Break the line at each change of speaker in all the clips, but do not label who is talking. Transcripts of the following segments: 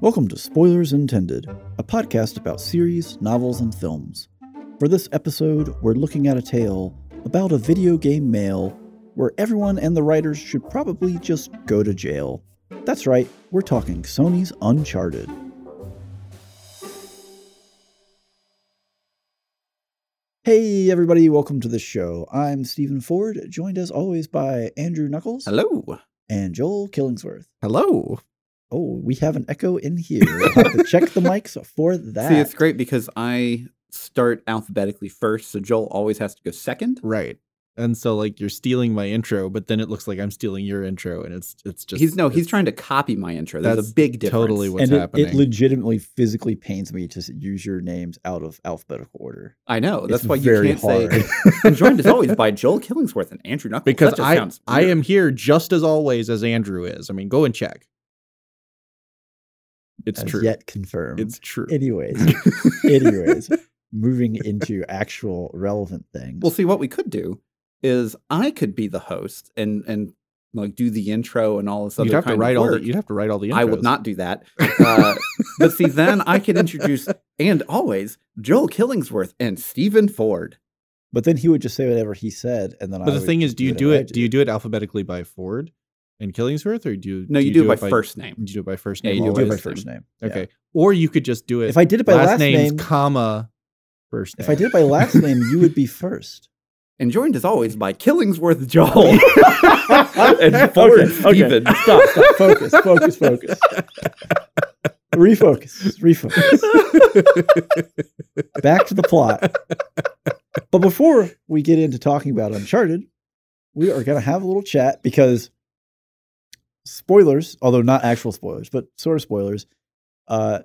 Welcome to Spoilers Intended, a podcast about series, novels, and films. For this episode, we're looking at a tale about a video game male where everyone and the writers should probably just go to jail. That's right, we're talking Sony's Uncharted. Hey, everybody, welcome to the show. I'm Steven Ford, joined as always by Andrew Knuckles
Hello.
and Joel Killingsworth.
Hello.
Oh, we have an echo in here. We'll have to check the mics for that.
See, it's great because I start alphabetically first, so Joel always has to go second.
Right. And so like you're stealing my intro, but then it looks like I'm stealing your intro and it's it's just
he's no, he's trying to copy my intro. There's
That's
a big difference.
totally what's
and it,
happening.
it legitimately physically pains me to use your names out of alphabetical order.
I know. That's
It's
why you
very
can't
hard.
say. and joined as always by Joel Killingsworth and Andrew Knuckles.
because
That just
I
sounds
I am here just as always as Andrew is. I mean, go and check. It's
as
true.
Yet confirmed.
It's true.
anyways, anyways, moving into actual relevant things.
Well, see, what we could do is I could be the host and and like do the intro and all this other
you'd have to
kind of
write all
work.
the you'd have to write all the intros.
I would not do that. Uh, but see, then I can introduce, and always, Joel Killingsworth and Steven Ford.
but then he would just say whatever he said, and then I
But the
would
thing is, do you do
I
it do you do it alphabetically by Ford and Killingsworth or do you
No,
do
you, do,
it
it by first name.
Do you do it by first
Yeah,
name?
you
do it by first name. yeah.
Okay. Or you could just do it
If I did it by
last,
last
names
name,
comma first name.
if I did it by last name, you would be first.
And joined as always by Killingsworth Joel and Ford
Okay, okay.
Steven.
Stop, stop. Focus, focus, focus. refocus, refocus. Back to the plot. But before we get into talking about Uncharted, we are going to have a little chat because spoilers, although not actual spoilers, but sort of spoilers, uh,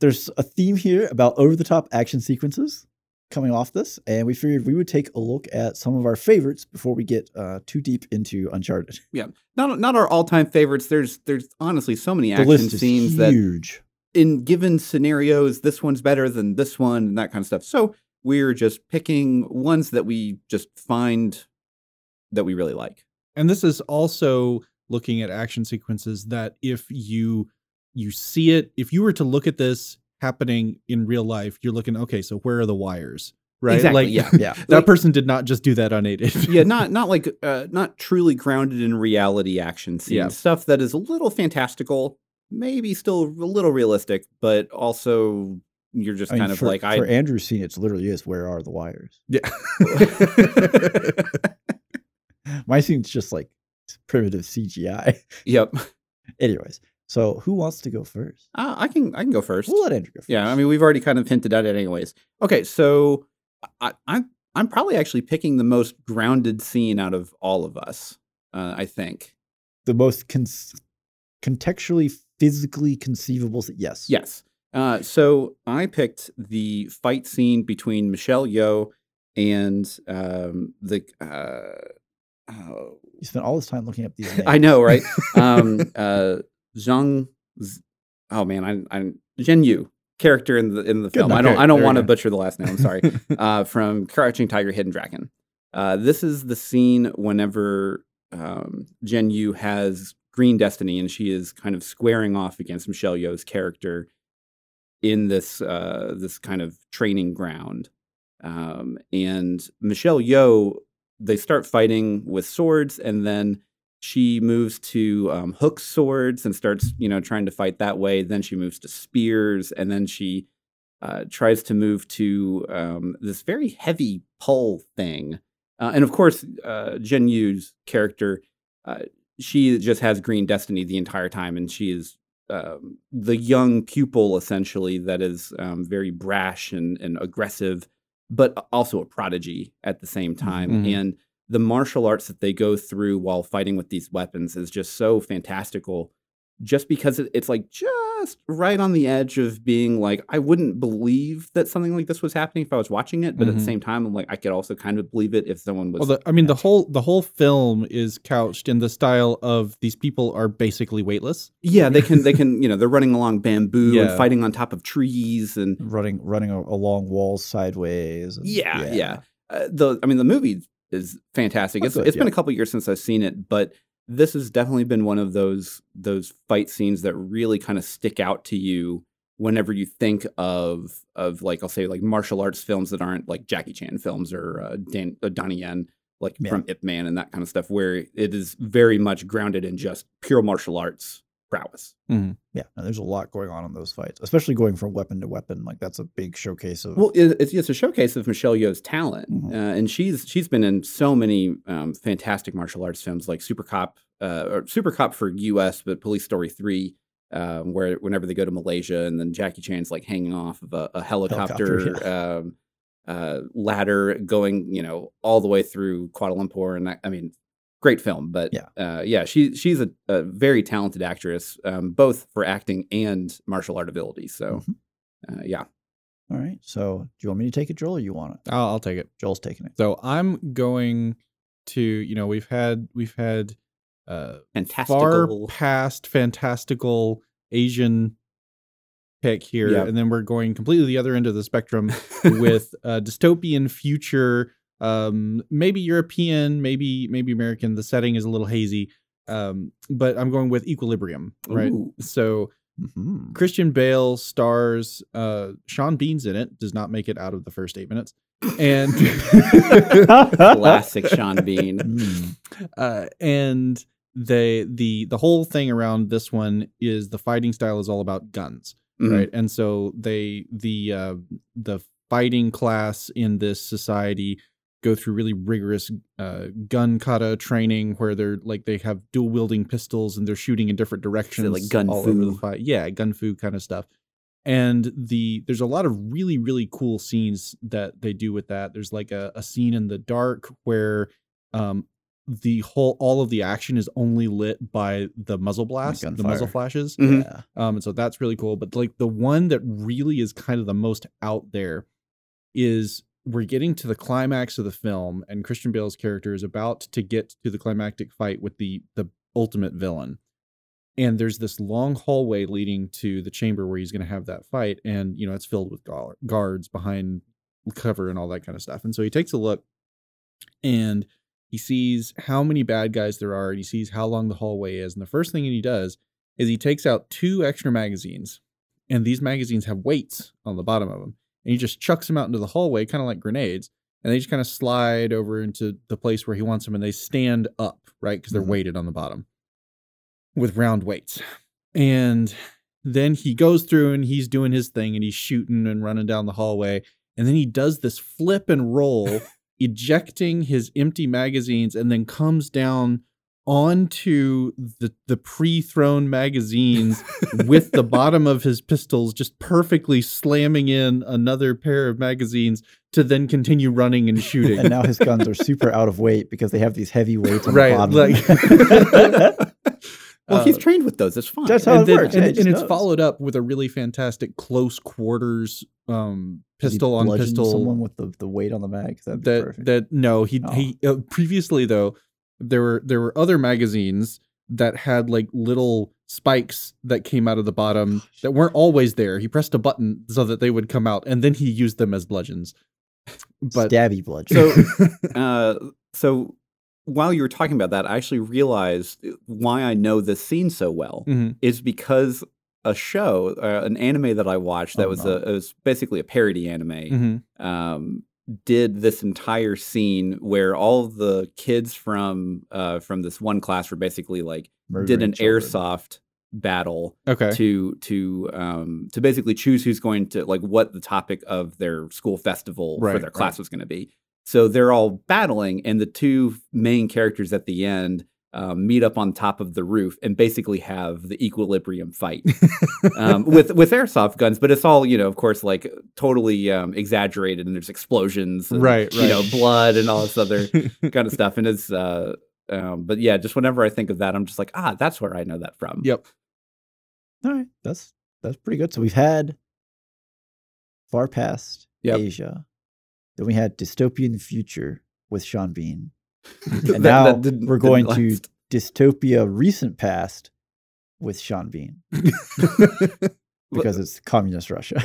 there's a theme here about over the top action sequences coming off this, and we figured we would take a look at some of our favorites before we get uh, too deep into Uncharted.
Yeah, not not our all time favorites. There's there's honestly so many
The
action
list is
scenes that
huge.
in given scenarios, this one's better than this one and that kind of stuff. So we're just picking ones that we just find that we really like.
And this is also looking at action sequences that if you you see it, if you were to look at this happening in real life, you're looking, okay, so where are the wires? Right?
Exactly,
like
yeah.
Yeah.
that
Like-
person did not just do that unaided.
yeah, not not like uh, not truly grounded in reality action scenes.
Yeah.
Stuff that is a little fantastical, maybe still a little realistic, but also you're just
I mean,
kind of
for,
like I for
Andrew's scene, it's literally is where are the wires?
yeah.
My scene's just like primitive CGI.
yep.
Anyways, so who wants to go first?
Uh, I can I can go first.
We'll let Andrew go first.
Yeah, I mean we've already kind of hinted at it anyways. Okay, so I, I I'm probably actually picking the most grounded scene out of all of us. Uh, I think.
the most cons- contextually, physically conceivable. Yes.
Yes. Uh, so I picked the fight scene between Michelle Yeoh and um, the. Uh, oh,
You spent all this time looking up these names.
I know, right? um, uh, Zhang. Oh man, I, I Jen Yu character in the in the
Good
film. I don't I don't want to butcher the last name. I'm sorry. uh, from Crouching Tiger, Hidden Dragon. Uh, this is the scene whenever um, Jen Yu has Green Destiny and she is kind of squaring off against Michelle Yeoh's character in this uh, this kind of training ground. Um, and Michelle Yeoh, they start fighting with swords, and then she moves to um, hook swords and starts, you know, trying to fight that way. Then she moves to spears, and then she uh, tries to move to um, this very heavy pole thing. Uh, and of course, uh, Jen Yu's character, uh, she just has green destiny the entire time, and she is um, the young pupil essentially that is um, very brash and, and aggressive, but also a prodigy at the same time.
Mhm.
And the martial arts that they go through while fighting with these weapons is just so fantastical just because it's like just right on the edge of being like I wouldn't believe that something like this was happening if I was watching it, but at the
Mhm.
same time I'm like I could also kind of believe it if someone was
Well, the, I mean, the whole the whole film is couched in the style of these people are basically weightless.
yeah they can they can you know they're running along bamboo and fighting on top of trees and
running running along walls sideways. and-
yeah yeah, Uh, the I mean the movie is fantastic
Oh,
it's
good,
it's been a couple years since I've seen it but this has definitely been one of those those fight scenes that really kind of stick out to you whenever you think of of like I'll say like martial arts films that aren't like Jackie Chan films or uh, Dan, uh, Donnie Yen like
Yeah.
from Ip Man and that kind of stuff, where it is very much grounded in just pure martial arts prowess.
Yeah, no, there's a lot going on in those fights, especially going from weapon to weapon. Like that's a big showcase of.
Well, it's, it's a showcase of Michelle Yeoh's talent,
Mhm.
uh, and she's she's been in so many um, fantastic martial arts films like Super Cop, uh, or Super Cop for U.S., but Police Story Three, um, where whenever they go to Malaysia, and then Jackie Chan's like hanging off of a, a helicopter,
Helicopter,
um, uh, ladder, going you know all the way through Kuala Lumpur, and that, I mean, great film. But
Yeah.
uh, yeah, she she's a, a very talented actress, um, both for acting and martial art abilities. So
Mhm.
uh, yeah.
All right. So, do you want me to take it, Joel, or you want it?
I'll, I'll take it.
Joel's taking it.
So I'm going to, you know, we've had we've had uh
Fantastical.
far past fantastical Asian pick here,
Yep.
and then we're going completely the other end of the spectrum with a dystopian future, um, maybe European, maybe maybe American. The setting is a little hazy, um, but I'm going with Equilibrium, right?
Ooh.
So
Mhm.
Christian Bale stars. Uh, Sean Bean's in it. Does not make it out of the first eight minutes, and
classic Sean Bean.
Mm.
uh, and the the the whole thing around this one is the fighting style is all about guns,
Mhm.
right? And so they the uh, the fighting class in this society go through really rigorous uh, gun kata training where they're like they have dual wielding pistols and they're shooting in different directions
like gun
all over the
fu.
fight. Yeah, gun fu kind of stuff. And the there's a lot of really really cool scenes that they do with that. There's like a, a scene in the dark where um the whole all of the action is only lit by the muzzle blast, the muzzle
gunfire.
flashes.
Mhm.
Yeah.
Um, and so that's really cool. But like the one that really is kind of the most out there is we're getting to the climax of the film, and Christian Bale's character is about to get to the climactic fight with the the ultimate villain. And there's this long hallway leading to the chamber where he's going to have that fight, and you know it's filled with guards behind cover and all that kind of stuff. And so he takes a look, and he sees how many bad guys there are, and he sees how long the hallway is. And the first thing he does is he takes out two extra magazines, and these magazines have weights on the bottom of them, and he just chucks them out into the hallway, kind of like grenades, and they just kind of slide over into the place where he wants them, and they stand up, right, because they're
Mhm.
weighted on the bottom with round weights, and then he goes through and he's doing his thing, and he's shooting and running down the hallway, and then he does this flip and roll, ejecting his empty magazines, and then comes down onto the the pre-thrown magazines with the bottom of his pistols just perfectly slamming in another pair of magazines to then continue running and shooting.
and now his guns are super out of weight because they have these heavy weights on
Right,
the bottom.
like-
Well, he's
Uh,
trained with those. It's fine.
That's how
and
it
then-
works.
and,
Yeah, he
and it's followed up with a really fantastic close quarters um, pistol on pistol.
Someone with the, the weight on the mag. That'd
that
perfect.
that no he
Oh.
he uh, previously though there were there were other magazines that had like little spikes that came out of the bottom that weren't always there he pressed a button so that they would come out and then he used them as bludgeons but
Stabby bludgeons.
So- uh, so while you were talking about that, I actually realized why I know this scene so well
Mhm.
is because a show, uh, an anime that I watched that
Oh,
was
no.
a it was basically a parody anime.
Mhm.
um, did this entire scene where all the kids from uh, from this one class were basically like did an
children.
airsoft battle
okay
to to um, to basically choose who's going to like what the topic of their school festival for their class was going to be. So they're all battling, and the two main characters at the end um, meet up on top of the roof and basically have the equilibrium fight um, with with airsoft guns. But it's all you know, of course, like totally um, exaggerated, and there's explosions, and,
Right,
You know, blood and all this other kind of stuff, and it's. Uh, um, but yeah, just whenever I think of that, I'm just like, ah, that's where I know that from.
yep
All right, that's that's pretty good. So we've had far past
Yep.
Asia, then we had dystopian future with Sean Bean, and now
that
we're going to
last.
dystopia recent past with Sean Bean because it's communist Russia.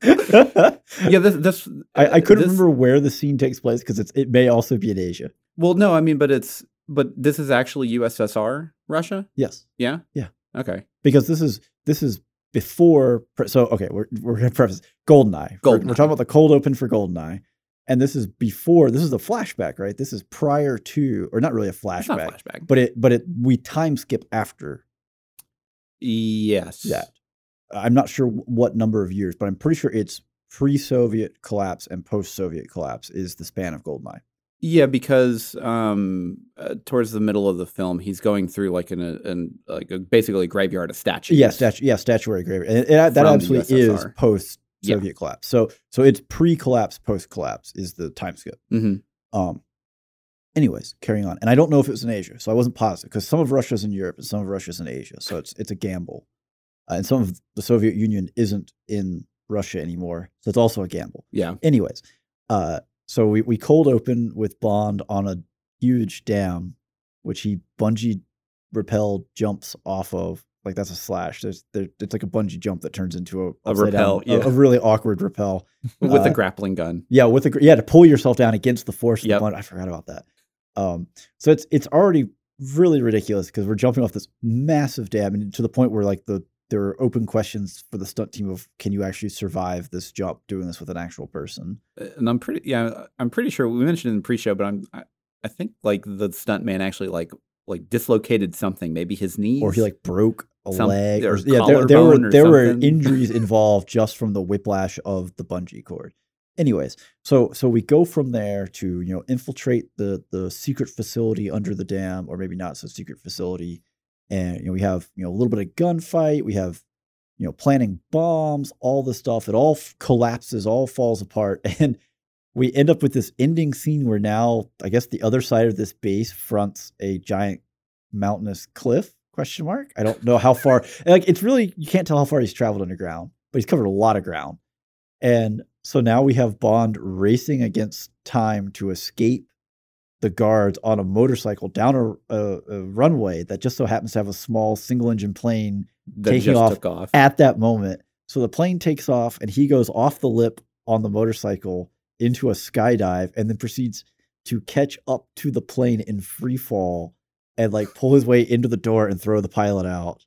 yeah, this, this
I, I couldn't
this-
remember where the scene takes place because it's it may also be in Asia.
Well, no, I mean, but it's but this is actually USSR Russia.
Yes,
Yeah.
Yeah.
Okay.
because this is this is before. So okay, we're we're gonna preface Goldeneye. We're, we're talking about the cold open for Goldeneye, and this is before. This is a flashback, right? This is prior to, or not really a flashback,
a flashback.
but it but it we time skip after
yes.
that. I'm not sure what number of years, but I'm pretty sure it's pre-Soviet collapse and post-Soviet collapse is the span of Goldeneye.
Yeah, because um, uh, towards the middle of the film, he's going through like an, an like a, basically a graveyard of statues.
Yeah, statue yeah, statuary graveyard and, and that absolutely is
USSR.
post-Soviet collapse. So so it's pre-collapse, post-collapse is the time skip.
hmm
Um, anyways, carrying on, and I don't know if it was in Asia, so I wasn't positive because some of Russia's in Europe and some of Russia's in Asia, so it's it's a gamble, uh, and some of the Soviet Union isn't in Russia anymore, so it's also a gamble.
Yeah.
Anyways, uh, so we we cold open with Bond on a huge dam, which he bungee rappel jumps off of. Like that's a slash. There's there, it's like a bungee jump that turns into a,
A
upside down-
rappel,
a- a, really awkward rappel.
With
Uh,
grappling gun.
Yeah, with a gr- yeah to pull yourself down against the force. Of the bungee. I forgot about that. Um, so it's it's already really ridiculous because we're jumping off this massive dam and to the point where like the there are open questions for the stunt team of can you actually survive this jump doing this with an actual person?
Uh, And I'm pretty yeah, I'm pretty sure we mentioned in the pre-show, but I'm I, I think like the stunt man actually like like dislocated something, maybe his knee,
or he like broke a
Some-
leg or yeah there, there were there were injuries involved just from the whiplash of the bungee cord. Anyways so so we go from there to you know infiltrate the the secret facility under the dam or maybe not so secret facility and you know we have you know a little bit of gunfight we have you know planning bombs all this stuff it all f- collapses all falls apart and we end up with this ending scene where now i guess the other side of this base fronts a giant mountainous cliff question mark i don't know how far like it's really you can't tell how far he's traveled underground but he's covered a lot of ground and so now we have bond racing against time to escape the guards on a motorcycle down a, a, a runway that just so happens to have a small single engine plane
that
taking
just
off
took off.
at that moment. So the plane takes off and he goes off the lip on the motorcycle into a skydive and then proceeds to catch up to the plane in free fall and like pull his way into the door and throw the pilot out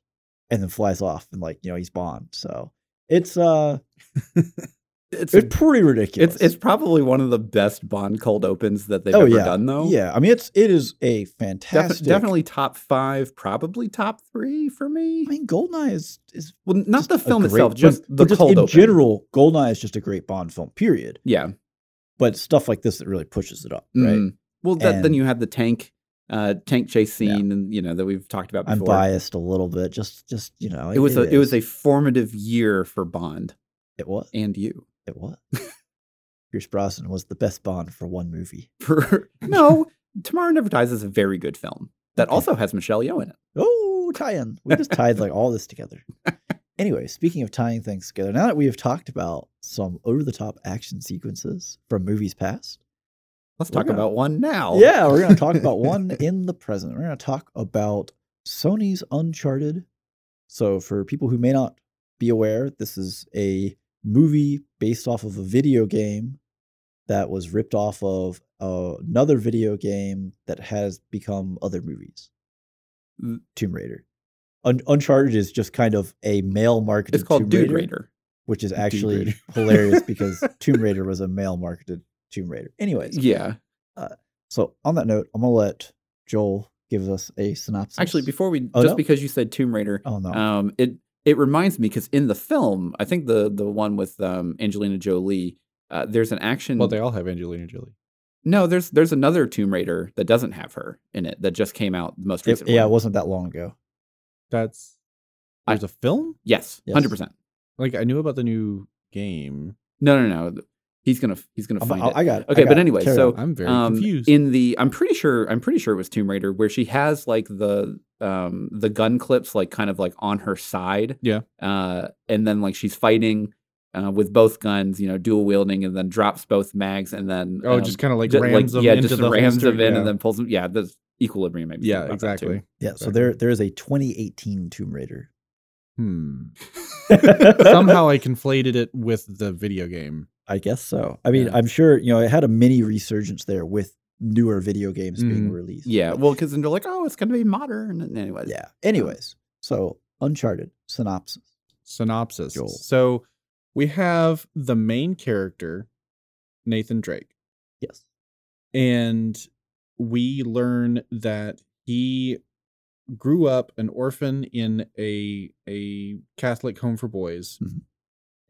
and then flies off and like, you know, he's Bond. So it's uh
it's
it's pretty ridiculous.
it's it's probably one of the best Bond cold opens that they've
oh
ever
yeah.
done though.
Yeah. I mean it's it is a
Def-
fantastic
definitely top five, probably top three for me.
I mean Goldeneye is is
Well, not the film itself,
but-
just
but
the
just
cold
in
open.
general, Goldeneye is just a great Bond film, period.
Yeah,
But stuff like this that really pushes it up, right?
Mhm. Well, that, then you have the tank, uh, tank chase
Yeah.
scene, and you know that we've talked about before.
I'm biased a little bit. Just, just you know,
It was a it was a formative year for Bond
it was
and you.
it was. Pierce Brosnan was the best Bond for one movie.
For no, Tomorrow Never Dies is a very good film that
Okay.
also has Michelle Yeoh in it.
Oh, tie-in. We just tied like all this together. Anyway, speaking of tying things together, now that we have talked about some over-the-top action sequences from movies past,
Let's
We're
talk
gonna-
about one now.
yeah, we're going to talk about one in the present. We're going to talk about Sony's Uncharted. So, for people who may not be aware, this is a movie based off of a video game that was ripped off of uh, another video game that has become other movies.
Mm.
Tomb Raider. Un- Uncharted is just kind of a male marketed.
it's called
Tomb
Dude
Raider,
Raider.
which is actually hilarious because Tomb Raider was a male marketed Tomb Raider. Anyways,
Yeah,
so on that note, I'm gonna let Joel give us a synopsis.
actually, before we
Oh,
just
no?
because you said Tomb Raider,
oh no,
um, it it reminds me because in the film, I think the the one with um, Angelina Jolie, uh, there's an action.
Well, they all have Angelina Jolie.
no, there's there's another Tomb Raider that doesn't have her in it that just came out the most
It-
recent.
yeah, it wasn't that long ago.
That's
I-
there's a film.
yes,
Yes.
hundred percent.
Like I knew about the new game.
No, no, no. He's gonna he's gonna find
I,
it.
I got it. I
Okay,
got
but anyway, so
on.
I'm very
um,
confused.
in the I'm pretty sure I'm pretty sure it was Tomb Raider where she has like the um the gun clips like kind of like on her side.
Yeah.
Uh and then like she's fighting uh, with both guns, you know, dual wielding and then drops both mags and then
oh,
um,
just kind of like
ju-
rams them
yeah,
into
just
the
rams
holster,
them in
yeah.
and then pulls them. Yeah, the equilibrium maybe.
yeah, exactly.
yeah. So there, there is a 2018 Tomb Raider.
Hmm. Somehow I conflated it with the video game.
I guess so. I mean,
Yeah.
I'm sure you know it had a mini resurgence there with newer video games being
Mhm.
released.
Yeah, well, because then they're like, oh, it's going to be modern. And anyways,
yeah. Anyways, so Uncharted synopsis.
Synopsis.
Joel.
So we have the main character, Nathan Drake.
Yes.
and we learn that he grew up an orphan in a a Catholic home for boys,
Mhm.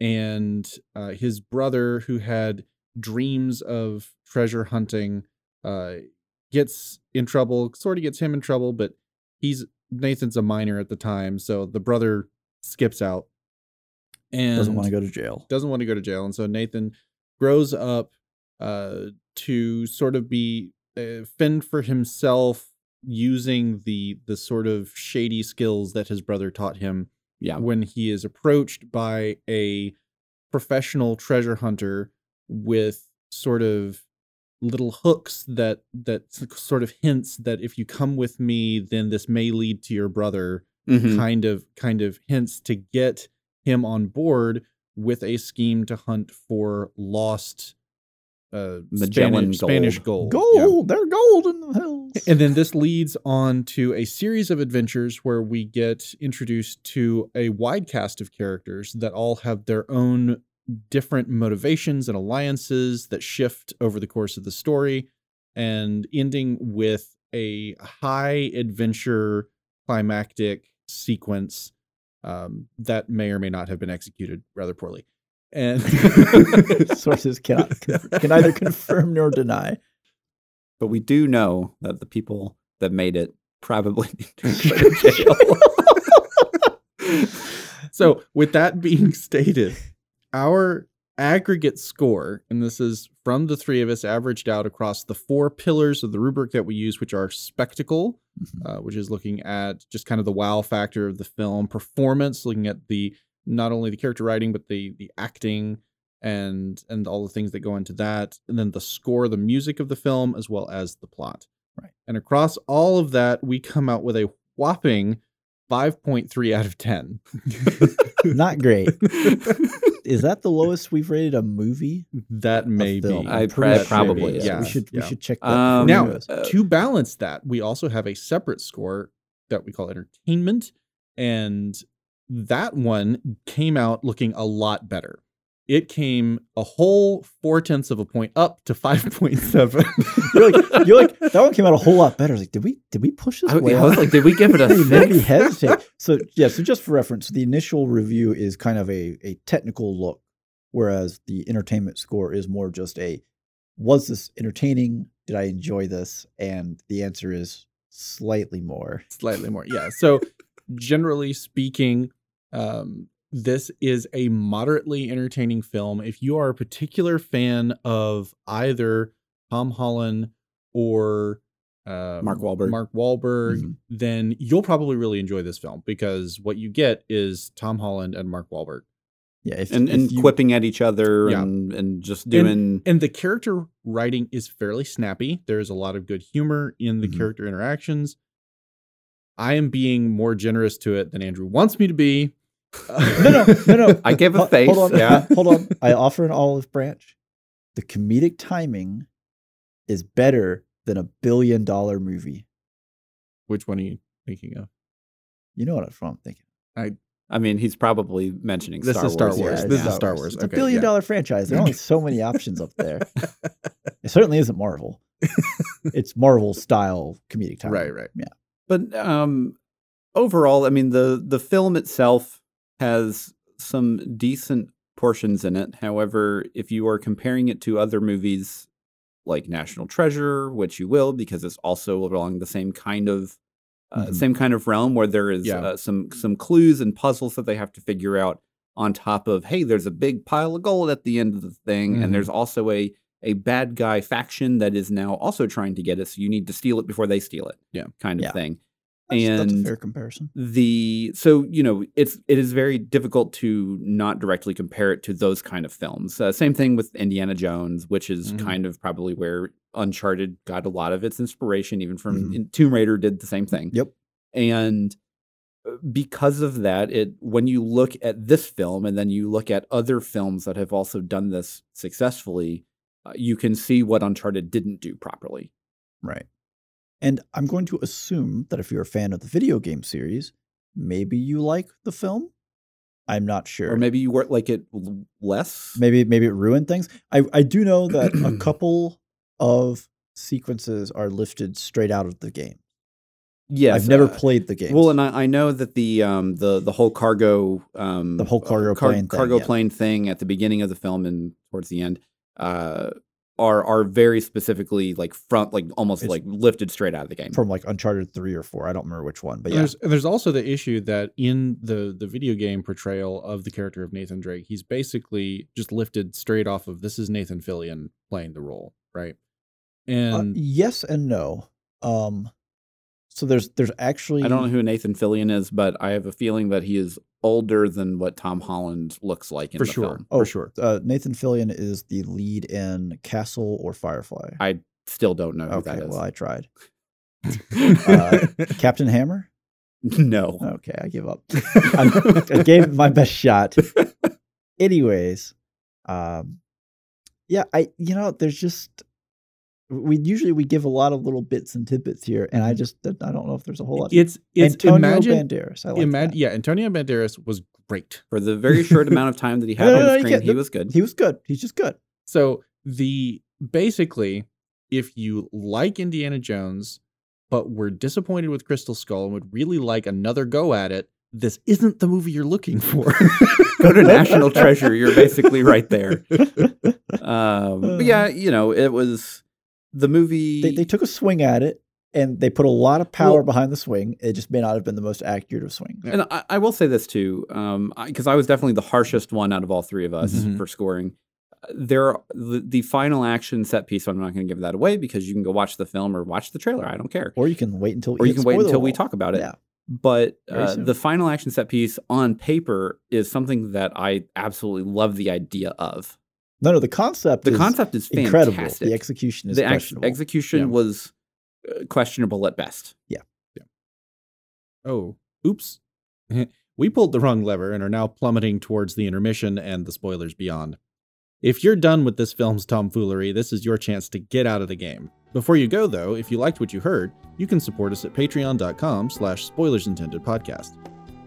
And uh, his brother, who had dreams of treasure hunting, uh, gets in trouble. Sort of gets him in trouble, but he's Nathan's a minor at the time, so the brother skips out and
Doesn't want to go to jail.
doesn't want to go to jail, and so Nathan grows up uh, to sort of be uh, fend for himself using the the sort of shady skills that his brother taught him.
Yeah.
When he is approached by a professional treasure hunter with sort of little hooks that that sort of hints that if you come with me then this may lead to your brother
Mhm.
kind of kind of hints to get him on board with a scheme to hunt for lost uh
Magellan
Spanish, Spanish
gold.
Gold. Yeah.
They're gold in the hills.
And then this leads on to a series of adventures where we get introduced to a wide cast of characters that all have their own different motivations and alliances that shift over the course of the story, and ending with a high adventure climactic sequence um, that may or may not have been executed rather poorly. And
Sources cannot can neither confirm nor deny.
But we do know that the people that made it probably need to jail.
So, with that being stated, our aggregate score, and this is from the three of us, averaged out across the four pillars of the rubric that we use, which are spectacle,
Mhm.
uh, which is looking at just kind of the wow factor of the film, performance, looking at the not only the character writing but the the acting and and all the things that go into that, and then the score, the music of the film, as well as the plot.
Right.
And across all of that, we come out with a whopping 5.3 out of 10.
Not great. Is that the lowest we've rated a movie?
That may be.
I
I'm
pra-
pretty
That
probably
be,
is.
Yeah,
we should
yeah.
we should check that.
Um,
now,
uh,
to balance that, we also have a separate score that we call entertainment, and that one came out looking a lot better. It came a whole four tenths of a point up to five point seven.
you're like you're like that one came out a whole lot better. I was like, did we did we push this?
I,
way
I was like, did we give it a
It made me
six?
hesitate. So yeah, so just for reference, the initial review is kind of a a technical look, whereas the entertainment score is more just a was this entertaining? Did I enjoy this? And the answer is slightly more.
slightly more yeah so generally speaking um this is a moderately entertaining film if you are a particular fan of either tom holland or uh,
Mark Wahlberg.
mark Wahlberg,
Mhm.
then you'll probably really enjoy this film because what you get is tom holland and mark Wahlberg.
Yeah, if,
and
if
and
you-
quipping at each other
Yeah.
and and just doing
and the character writing is fairly snappy there's a lot of good humor in the
Mhm.
character interactions i am being more generous to it than andrew wants me to be
no, no, no, no.
I give a
Hold-
face,
Hold on,
yeah.
hold on. I offer an olive branch. The comedic timing is better than a billion dollar movie.
which one are you thinking of
You know what I'm thinking.
I I mean, he's probably mentioning
This
Star
is Star
Wars.
Wars.
here.
This is
Yeah.
Star Wars.
It's a billion
yeah.
dollar franchise. There are only so many options up there. It certainly isn't Marvel. It's Marvel style comedic timing.
right right
Yeah.
But um, overall, I mean the the film itself has some decent portions in it. However, if you are comparing it to other movies like National Treasure, which you will because it's also along the same kind of uh,
Mhm.
same kind of realm where there is
Yeah.
uh, some some clues and puzzles that they have to figure out on top of hey, there's a big pile of gold at the end of the thing,
Mhm.
and there's also a a bad guy faction that is now also trying to get it, so you need to steal it before they steal it.
Yeah.
kind of
Yeah.
thing.
That's, that's a
And-
fair comparison.
the so you know it's it is very difficult to not directly compare it to those kind of films. Uh, same thing with Indiana Jones, which is
Mhm.
kind of probably where Uncharted got a lot of its inspiration, even from
Mhm.
in- Tomb Raider did the same thing.
Yep.
And because of that, it when you look at this film and then you look at other films that have also done this successfully, uh, you can see what Uncharted didn't do properly.
Right. And I'm going to assume that if you're a fan of the video game series, maybe you like the film. I'm not sure.
Or maybe you weren't like it less.
maybe maybe it ruined things. I I do know that a couple of sequences are lifted straight out of the game.
Yeah,
I've never
uh,
played the game.
Well, and I, I know that the um the the whole cargo um
The whole cargo
uh, car-
plane thing,
cargo
yeah.
plane thing at the beginning of the film and towards the end uh are are very specifically like front like almost
It's-
like lifted straight out of the game.
from like Uncharted three or four. I don't remember which one, but
And
yeah,
There's, there's also the issue that in the the video game portrayal of the character of Nathan Drake, he's basically just lifted straight off of this is Nathan Fillion playing the role, right?
Uh,
And
yes and no. Um, so there's there's actually
I don't know who Nathan Fillion is, but I have a feeling that he is older than what Tom Holland looks like in
for
the
sure,
film.
Oh,
for sure.
Uh, Nathan Fillion is the lead in Castle or Firefly.
I still don't know who
okay,
that is.
well I tried. Uh, Captain Hammer.
no.
Okay, I give up. I'm, gave my best shot. Anyways, um, yeah, I you know there's just we usually we give a lot of little bits and tidbits here, and I just I don't know if there's a whole lot.
It's it's
Antonio
imagine
Banderas. I like
imagine
that.
yeah, Antonio Banderas was great.
For the very short amount of time that he had
No, no,
on
no,
the
you
screen,
can't-
he was good.
He was good. He's just good.
So the basically, if you like Indiana Jones, but were disappointed with Crystal Skull and would really like another go at it, this isn't the movie you're looking for.
Go to National Treasure. You're basically right there. Um, but yeah, you know, it was the movie.
they, they took a swing at it and they put a lot of power
Well-
behind the swing. It just may not have been the most accurate of swings.
Yeah.
And I, I will say this too, because I, was definitely the harshest one out of all three of us
Mhm.
for scoring. Uh, There, the, the final action set piece. I'm not going to give that away because you can go watch the film or watch the trailer. I don't care.
Or you can wait until
Or you can wait until we talk about it.
Yeah.
But uh, the final action set piece on paper is something that I absolutely love the idea of.
No, no, the concept
The
is
concept is
incredible.
fantastic.
The execution is
the ex-
questionable.
execution
Yeah.
was uh, questionable at best. Yeah. Yeah.
Oh, oops. we pulled the wrong lever and are now plummeting towards the intermission and the spoilers beyond. If you're done with this film's tomfoolery, this is your chance to get out of the game. Before you go, though, if you liked what you heard, you can support us at patreon.com slash spoilers intended podcast.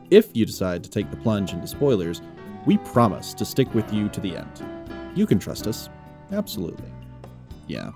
If you decide to take the plunge into spoilers, we promise to stick with you to the end. You can trust us. Absolutely. Yeah.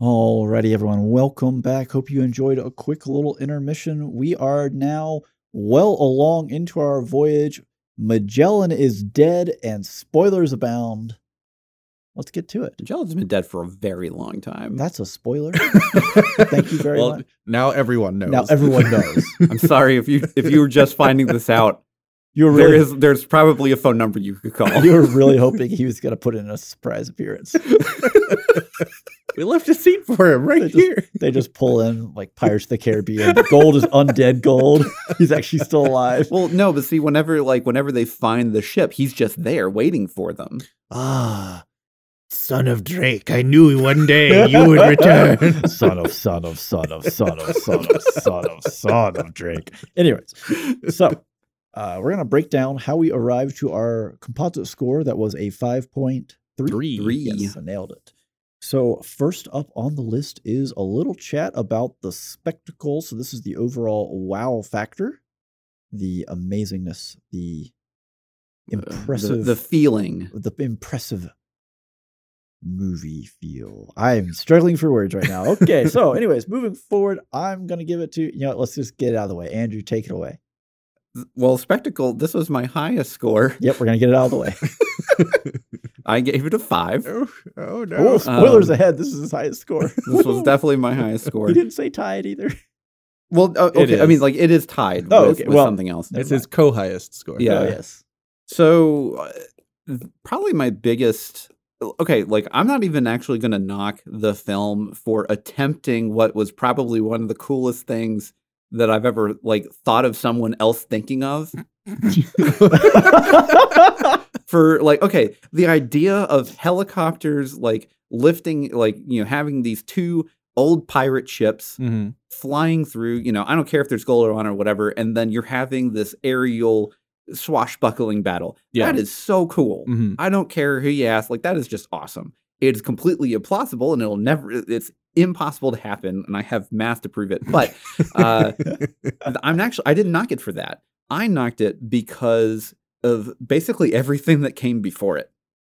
Alrighty, everyone, welcome back. Hope you enjoyed a quick little intermission. We are now well along into our voyage. Magellan is dead and spoilers abound. Let's get to it.
Magellan's been dead for a very long time.
That's a spoiler. Thank you very much.
well,
much.
Now everyone knows.
Now everyone knows.
I'm sorry if you if you were just finding this out.
You're
There
really,
is there's probably a phone number you could call.
you were really hoping he was going to put in a surprise appearance.
We left a seat for him right
They just-
here.
They just pull in like Pirates of the Caribbean. Gold is undead gold. He's actually still alive.
Well, no, but see, whenever like whenever they find the ship, he's just there waiting for them.
Ah, son of Drake, I knew one day you would return.
son of son of son of son of son of son of son of Drake. Anyways, so uh, we're gonna break down how we arrived to our composite score that was a five point three.
Three.
Three.
Yes, I nailed it. So first up on the list is a little chat about the spectacle. So this is the overall wow factor, the amazingness, the
Uh,
impressive,
the, the feeling.
the impressive movie feel. I'm struggling for words right now. Okay, so anyways, moving forward, I'm gonna give it to you know. what, Let's just get it out of the way. Andrew, take it away.
Well, spectacle. This was my highest score.
Yep, we're gonna get it out of the way.
I gave it a five.
Oh, oh no.
Oh, spoilers
Um,
ahead. This is his highest score.
This was definitely my highest score.
He didn't say tied either.
Well, uh, okay. I mean, like it is tied
Oh,
with,
okay,
with
well,
something else.
it's his co-highest score.
Yeah.
Oh, yes.
So, uh, probably my biggest. Okay, like I'm not even actually going to knock the film for attempting what was probably one of the coolest things that I've ever like thought of someone else thinking of. For like, okay, the idea of helicopters like lifting, like you know, having these two old pirate ships
hmm
flying through. You know, I don't care if there's gold on or whatever, and then you're having this aerial swashbuckling battle.
Yeah.
That is so cool.
hmm
I don't care who you ask. Like that is just awesome. It's completely implausible, and it'll never. It's impossible to happen, and I have math to prove it. But uh, I'm actually I didn't knock it for that. I knocked it because of basically everything that came before it.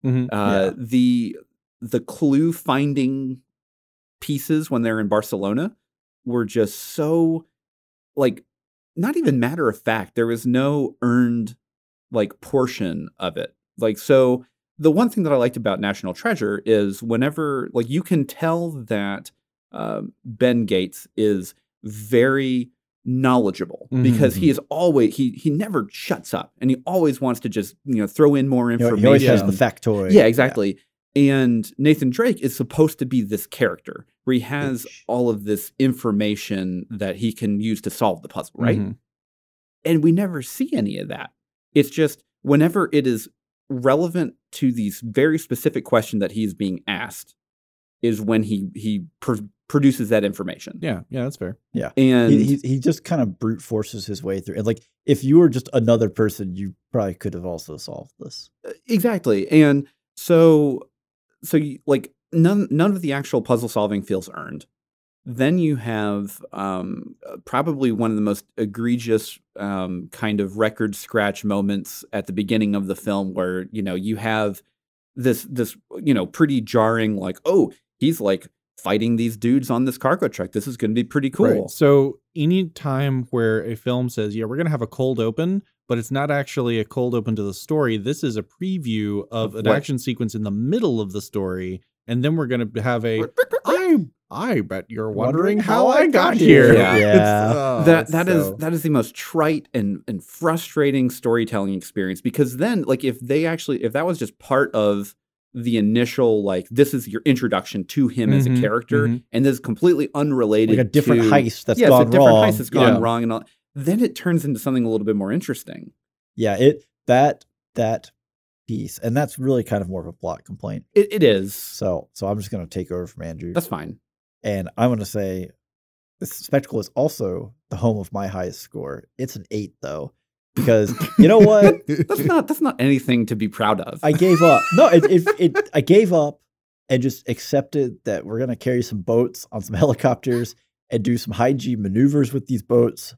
hmm
Uh, The the clue finding pieces when they're in Barcelona were just so like not even matter of fact. There was no earned like portion of it. Like so the one thing that I liked about National Treasure is whenever like you can tell that um, Ben Gates is very knowledgeable because he is always he he never shuts up and he always wants to just you know throw in more information.
he always has
Yeah.
the factoid.
Yeah, exactly. And Nathan Drake is supposed to be this character where he has
Ish.
all of this information that he can use to solve the puzzle, right?
Mhm.
And we never see any of that. It's just whenever it is relevant to these very specific question that he's being asked is when he he pr- produces that information.
Yeah, yeah, that's fair.
Yeah, and
He, he, he just kind of brute forces his way through. And like, if you were just another person, you probably could have also solved this.
exactly and so so you, like none none of the actual puzzle solving feels earned then you have um, uh, probably one of the most egregious um, kind of record scratch moments at the beginning of the film where you know you have this this you know pretty jarring like oh he's like fighting these dudes on this cargo truck this is going to be pretty cool
Right. So any time where a film says, "Yeah, we're going to have a cold open," but it's not actually a cold open to the story. This is a preview of,
Of
an
what?
action sequence in the middle of the story, and then we're going to have a. I I bet you're wondering, how I got here.
Yeah.
It's-
Yeah.
oh,
that
it's
that is
so-
that is the most trite and and frustrating storytelling experience because then like if they actually if that was just part of the initial like this is your introduction to him as a
Mhm,
character
mhm.
and this is completely unrelated
Like a different
to,
heist that's
yeah, it's
gone
a different
wrong.
heist that's gone
Yeah.
wrong and all then it turns into something a little bit more interesting
Yeah, it that that piece, and that's really kind of more of a plot complaint.
it, it is
So, so I'm just gonna take over from Andrew,
that's fine
and I'm gonna say this spectacle is also the home of my highest score. It's an eight though, because you know what?
that's not that's not anything to be proud of
I gave up. No, it, it, it I gave up and just accepted that we're gonna carry some boats on some helicopters and do some high G maneuvers with these boats.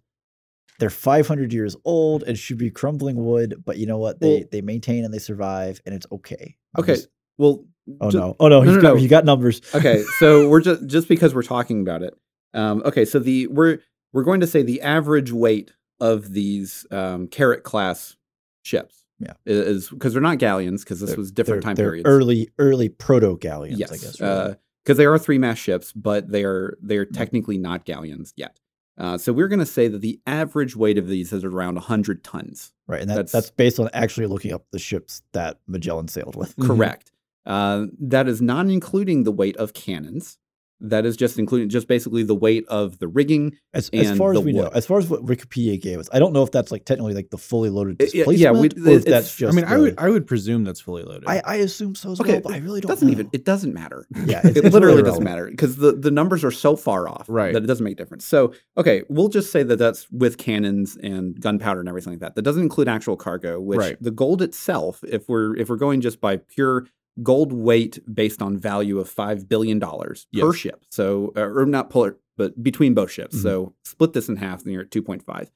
They're 500 years old and should be crumbling wood, but you know what? They
Well-
they maintain and they survive, and it's okay. I'm
okay
just-
well
oh no! Oh no!
no, no,
got
no.
he got numbers.
okay so we're just just because we're talking about it um okay so the we're we're going to say the average weight of these um carrack class ships
Yeah.
is because they're not galleons because this
They're-
was different
they're,
time
they're
periods
Early early proto galleons,
yes
I guess.
because they are three mast ships but they are they are technically not galleons yet uh, so we're going to say that the average weight of these is around 100 tons
right, and that,
that's-
that's based on actually looking up the ships that Magellan sailed with.
Correct uh, that is not including the weight of cannons that is just including just basically the weight of the rigging
As, as
and
far as
the
we know, as far as what Wikipedia gave us, I don't know if that's like technically like the fully loaded
yeah,
displacement,
yeah, we-
or if
it's-
that's
I
just.
mean, I would I would presume that's fully loaded.
I, I assume so as
Okay,
well, but I really don't.
doesn't
know.
even it doesn't matter
Yeah,
it
it's, it's
literally
really
doesn't matter because the, the numbers are so far off
Right.
that it doesn't make a difference so okay we'll just say that that's with cannons and gunpowder and everything like that that doesn't include actual cargo which
Right.
the gold itself if we're if we're going just by pure gold weight based on value of five billion dollars per ship so uh, or not per but between both ships
Mhm.
so split this in half and you're at 2.5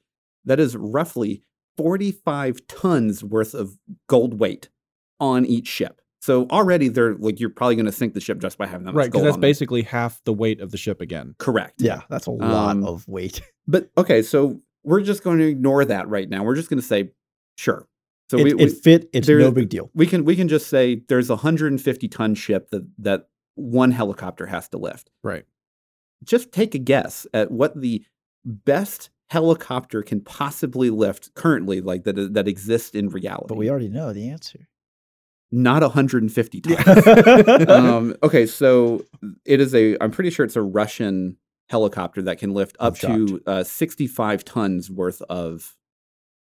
that is roughly 45 tons worth of gold weight on each ship so already they're like you're probably going to sink the ship just by having that
right, because that's
on them.
basically half the weight of the ship again.
correct
Yeah, that's a lot
Um,
of weight.
but okay so we're just going to ignore that right now we're just going to say sure so
it,
we,
it fit. It's
there-
no big deal.
we can we can just say there's a 150 ton ship that that one helicopter has to lift
Right.
just take a guess at what the best helicopter can possibly lift currently like that that exists in reality
But we already know the answer.
not 150 tons um, okay, so it is a. I'm pretty sure it's a Russian helicopter that can lift up to uh, 65 tons worth of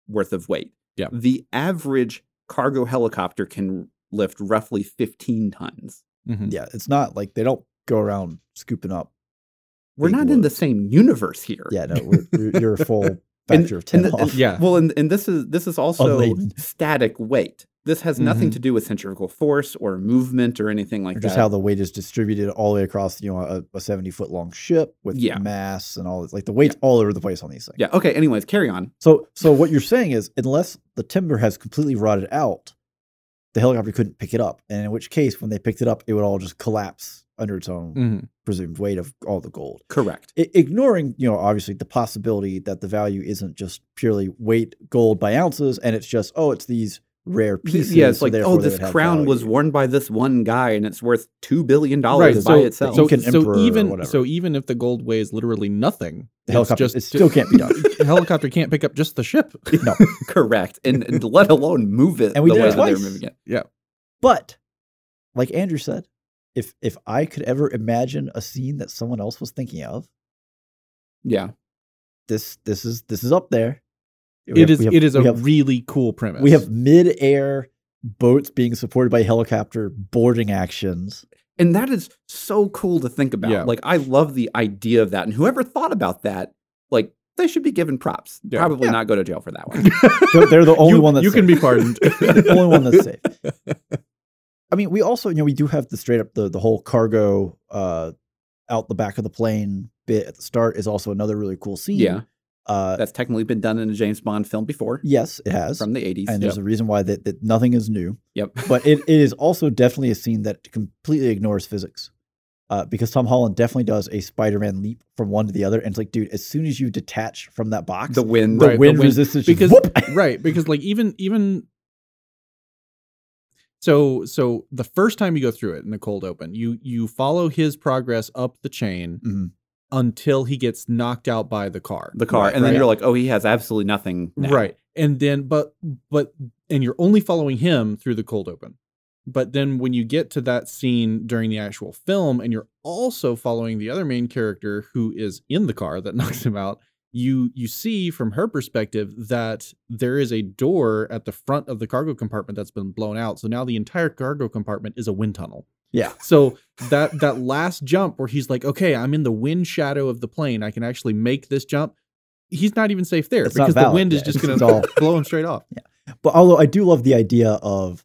worth of weight.
Yeah.
The average cargo helicopter can lift roughly 15 tons.
Mhm.
Yeah, it's not like they don't go around scooping up.
We're
Big
not in the same universe here.
Yeah, no, we're, you're- you're a full
And-
of ten
and the-
off.
Yeah.
Well, and, and this is this is also
Unladen.
static weight. This has nothing
Mhm.
to do with centrifugal force or movement or anything like
Or
that.
just how the weight is distributed all the way across, you know, a, a seventy foot long ship with
Yeah.
mass and all. Like the weight's all over the place on these things.
yeah. Okay. Anyways, carry on.
So, so what you're saying is, unless the timber has completely rotted out, the helicopter couldn't pick it up, and in which case, when they picked it up, it would all just collapse under its own
Mhm.
Presumed weight of all the gold.
Correct.
I- ignoring, you know, obviously the possibility that the value isn't just purely weight gold by ounces, and it's just oh, it's these rare pieces.
yeah, it's
so
like oh, this
would have
crown was worn by this one guy, and it's worth two billion
Right.
dollars by
So,
itself.
so, so even so even if the gold weighs literally nothing,
The helicopter-
it's
it still can't be done.
the helicopter can't pick up just the ship.
No,
Correct, and, and let alone move it
And we
the
did
way
it
that they're
twice.
moving it. Yeah.
But like Andrew said, if if I could ever imagine a scene that someone else was thinking of,
Yeah,
this this is this is up there. We
it
have,
is
have,
it is a
have-
really cool premise.
we have mid-air boats being supported by helicopter boarding actions.
and that is so cool to think about.
Yeah.
Like, I love the idea of that, and whoever thought about that, like, they should be given props.
Yeah.
Probably
Yeah.
not go to jail for that one.
They're, the only
you,
one that's
you can be pardoned.
the only one that's safe. I mean, we also, you know, we do have the straight up the the whole cargo uh out the back of the plane bit at the start is also another really cool scene.
Yeah.
Uh
That's technically been done in a James Bond film before
yes, it has.
from the 80s.
and there's a reason why that, that nothing is new.
Yep.
But it, it is also definitely a scene that completely ignores physics. Uh, because Tom Holland definitely does a Spider-Man leap from one to the other, and it's like, dude, as soon as you detach from that box,
the wind.
the
Right, the
wind
wind-
resistance
because
whoop!
right because like even even so so the first time you go through it in the cold open you you follow his progress up the chain
Mhm.
until he gets knocked out by the car
the car,
Right,
and then
right.
you're like, oh, he has absolutely nothing. Now.
right and then but but and you're only following him through the cold open but then when you get to that scene during the actual film and you're also following the other main character who is in the car that knocks him out you you see from her perspective that there is a door at the front of the cargo compartment that's been blown out. So now the entire cargo compartment is a wind tunnel.
Yeah.
so that that last jump where he's like okay i'm in the wind shadow of the plane. I can actually make this jump he's not even safe there
It's
because the wind is just going to blow him straight off. Yeah.
But although I do love the idea of,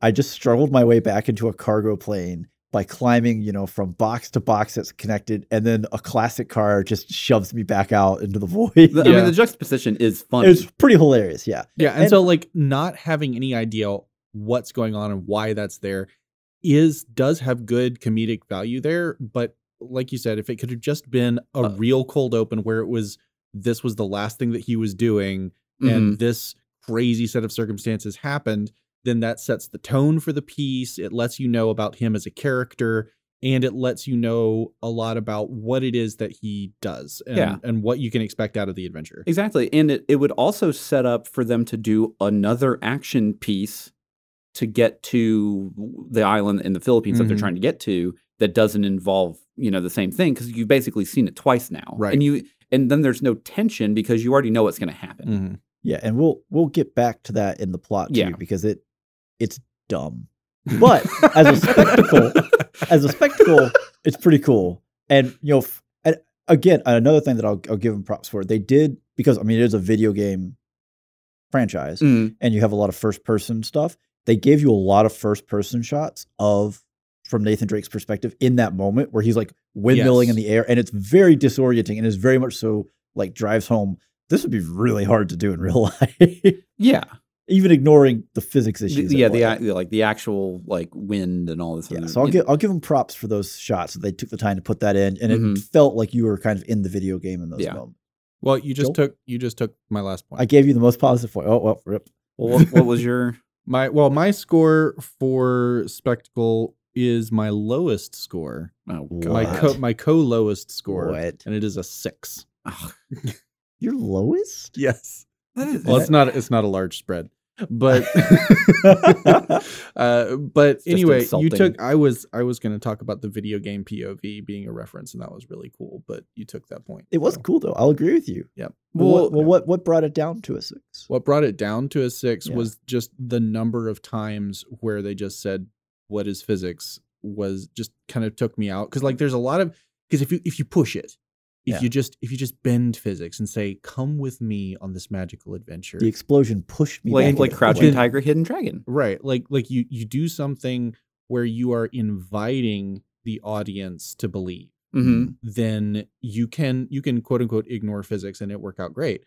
I just struggled my way back into a cargo plane by climbing, you know, from box to box that's connected, and then a classic car just shoves me back out into the void.
The- I mean, the juxtaposition is funny.
It's pretty hilarious, yeah.
Yeah, and,
And-
so like not having any idea what's going on and why that's there is does have good comedic value there, but like you said, if it could have just been a
Uh,
real cold open where it was this was the last thing that he was doing
Mhm.
and this crazy set of circumstances happened, then that sets the tone for the piece. It lets you know about him as a character and it lets you know a lot about what it is that he does and,
Yeah.
and what you can expect out of the adventure.
Exactly. And it, it would also set up for them to do another action piece to get to the island in the Philippines that they're
Mhm.
trying to get to that doesn't involve, you know, the same thing because you've basically seen it twice now.
Right.
And you and then there's no tension because you already know what's going to happen.
Mhm.
Yeah, and we'll we'll get back to that in the plot too,
Yeah.
because it it's dumb. But as a spectacle, as a spectacle, it's pretty cool. And you know, f- and again, another thing that I'll I'll give them props for, they did because I mean it is a video game franchise,
Mm,
and you have a lot of first person stuff. They gave you a lot of first person shots of from Nathan Drake's perspective in that moment where he's like windmilling in the air, and it's very disorienting and is very much so like drives home. This would be really hard to do in real life,
yeah.
Even ignoring the physics issues. at
yeah, the,
play.
ac- like the actual like wind and all this.
Yeah,
other-
so I'll
you
give I'll give them props for those shots that they took the time to put that in, and
Mhm.
it felt like you were kind of in the video game in those
Yeah.
moments.
Well, you just
Joel?
took you just took my last point.
I gave you the most positive point. Oh well, rip.
Well, what, what was your?
my well, my score for spectacle is my lowest score.
Oh
My co my co lowest score,
What?
and it is a six.
Your lowest?
Yes.
that is.
Well, it's not it's not a large spread. But uh, but
just
anyway, you took. I was I was going to talk about the video game POV being a reference, and that was really cool. But you took that point.
It was
so,
cool though. I'll agree with you.
Yep.
Well,
Well,
what, well, what what brought it down to a six?
What brought it down to a six
Yeah.
was just the number of times where they just said, "What is physics?" was just kind of took me out because like there's a lot of because if you if you push it, if
Yeah.
you just if you just bend physics and say, "Come with me on this magical adventure,"
The explosion pushed me
like
back
like Crouching
Then-
Tiger, Hidden Dragon.
right? Like like you you do something where you are inviting the audience to believe.
Mm-hmm.
then you can you can quote unquote ignore physics and it work out great.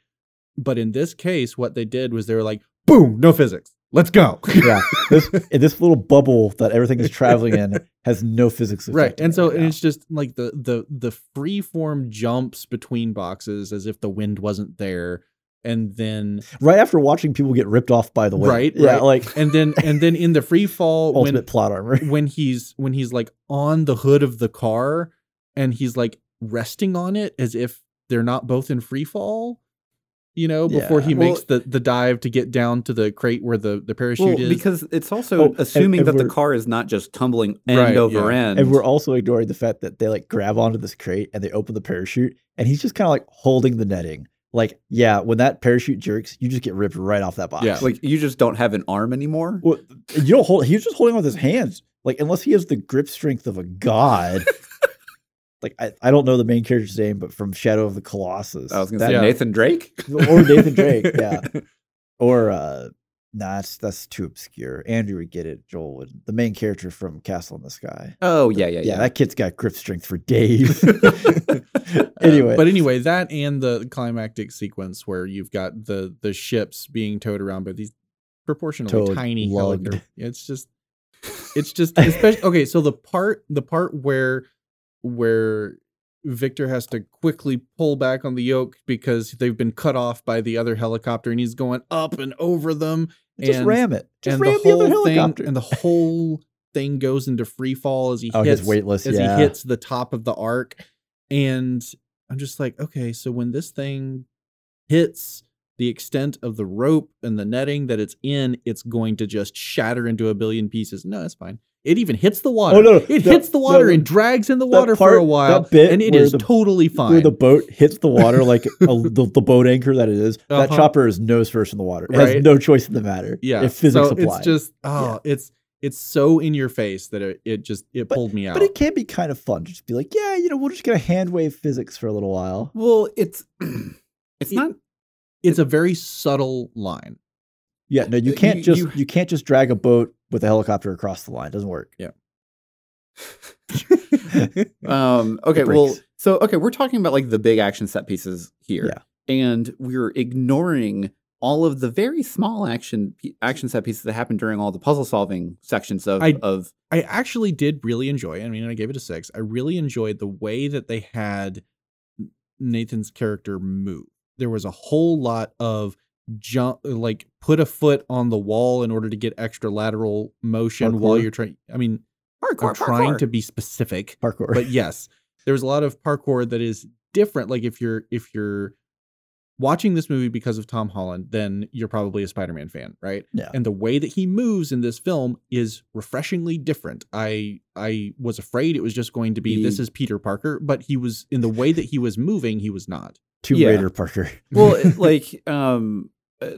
But in this case, what they did was they were like, boom, no physics. Let's go.
yeah, this this little bubble that everything is traveling in has no physics.
right. And so
right
and it's just like the the the free form jumps between boxes as if the wind wasn't there. And then
right after watching people get ripped off by the wind.
Right,
Yeah,
right.
like
and then and then in the free fall when
ultimate plot armor.
when he's when he's like on the hood of the car and he's like resting on it as if they're not both in free fall you know before
Yeah.
he
Well-
makes the the dive to get down to the crate where the the parachute
Well,
is
because it's also
Oh,
assuming
and
that the car is not just tumbling end
Right,
over
yeah.
end.
And we're also ignoring the fact that they like grab onto this crate and they open the parachute and he's just kind of like holding the netting. Like, yeah, when that parachute jerks, you just get ripped right off that box.
Yeah.
like you just don't have an arm anymore.
well, you don't hold. He's just holding on with his hands. Like, unless he has the grip strength of a god. like, I, I don't know the main character's name, but from Shadow of the Colossus,
I was gonna
That-
say
Yeah.
Nathan Drake
or Nathan Drake, yeah, or uh, nah, that's that's too obscure. Andrew would get it. Joel would. The main character from Castle in the Sky.
Oh yeah, yeah,
Yeah,
yeah.
that kid's got grip strength for days.
Uh,
anyway,
but anyway that and the climactic sequence where you've got the the ships being towed around by these proportionally
Towed,
tiny
lugged.
helicopter it's just it's just especially okay so the part the part where where victor has to quickly pull back on the yoke because they've been cut off by the other helicopter and he's going up and over them
just
and,
ram it. Just
and
ram
the
the, other
whole thing
helicopter.
and the whole thing goes into free fall as he
oh,
hits
weightless.
as
yeah.
he hits the top of the arc and i'm just like okay so when this thing hits the extent of the rope and the netting that it's in it's going to just shatter into a billion pieces no that's fine it even hits the water
Oh, no,
it
the-
hits the water
the-
and drags in the
that
water for a while
that bit
and it is where
the-
totally
Where
fine
the boat hits the water like a, the, the boat anchor that it is, that
Uh-huh.
chopper is nose first in the water. It
Right.
has no choice in the matter.
yeah
if physics
so
apply.
it's just oh it's it's so in your face that it, it just it pulled me out
but it can be kind of fun to just be like, yeah, you know, we'll just get a hand wave physics for a little while.
well, it's it's
It-
not.
it's a very subtle line
Yeah, no, you
Uh,
can't
you-
just
you-
you, can't just drag a boat with a helicopter across the line. It doesn't work. Yeah.
um okay well so okay we're talking about like the big action set pieces here
Yeah.
and we're ignoring all of the very small action action set pieces that happen during all the puzzle solving sections of
I-
of
I actually did really enjoy. I mean, I gave it a six. I really enjoyed the way that they had Nathan's character move. There was a whole lot of jump, like put a foot on the wall in order to get extra lateral motion while you're trying. I mean, I'm
parkour,
trying
parkour.
to be specific,
Parkour.
but yes, there's a lot of parkour that is different. Like if you're if you're watching this movie because of Tom Holland, then you're probably a Spider-Man fan, right?
Yeah.
And the way that he moves in this film is refreshingly different. I I was afraid it was just going to be this is Peter Parker, but he was in the way that he was moving, he was not.
Tomb
yeah.
Raider Parker.
well like um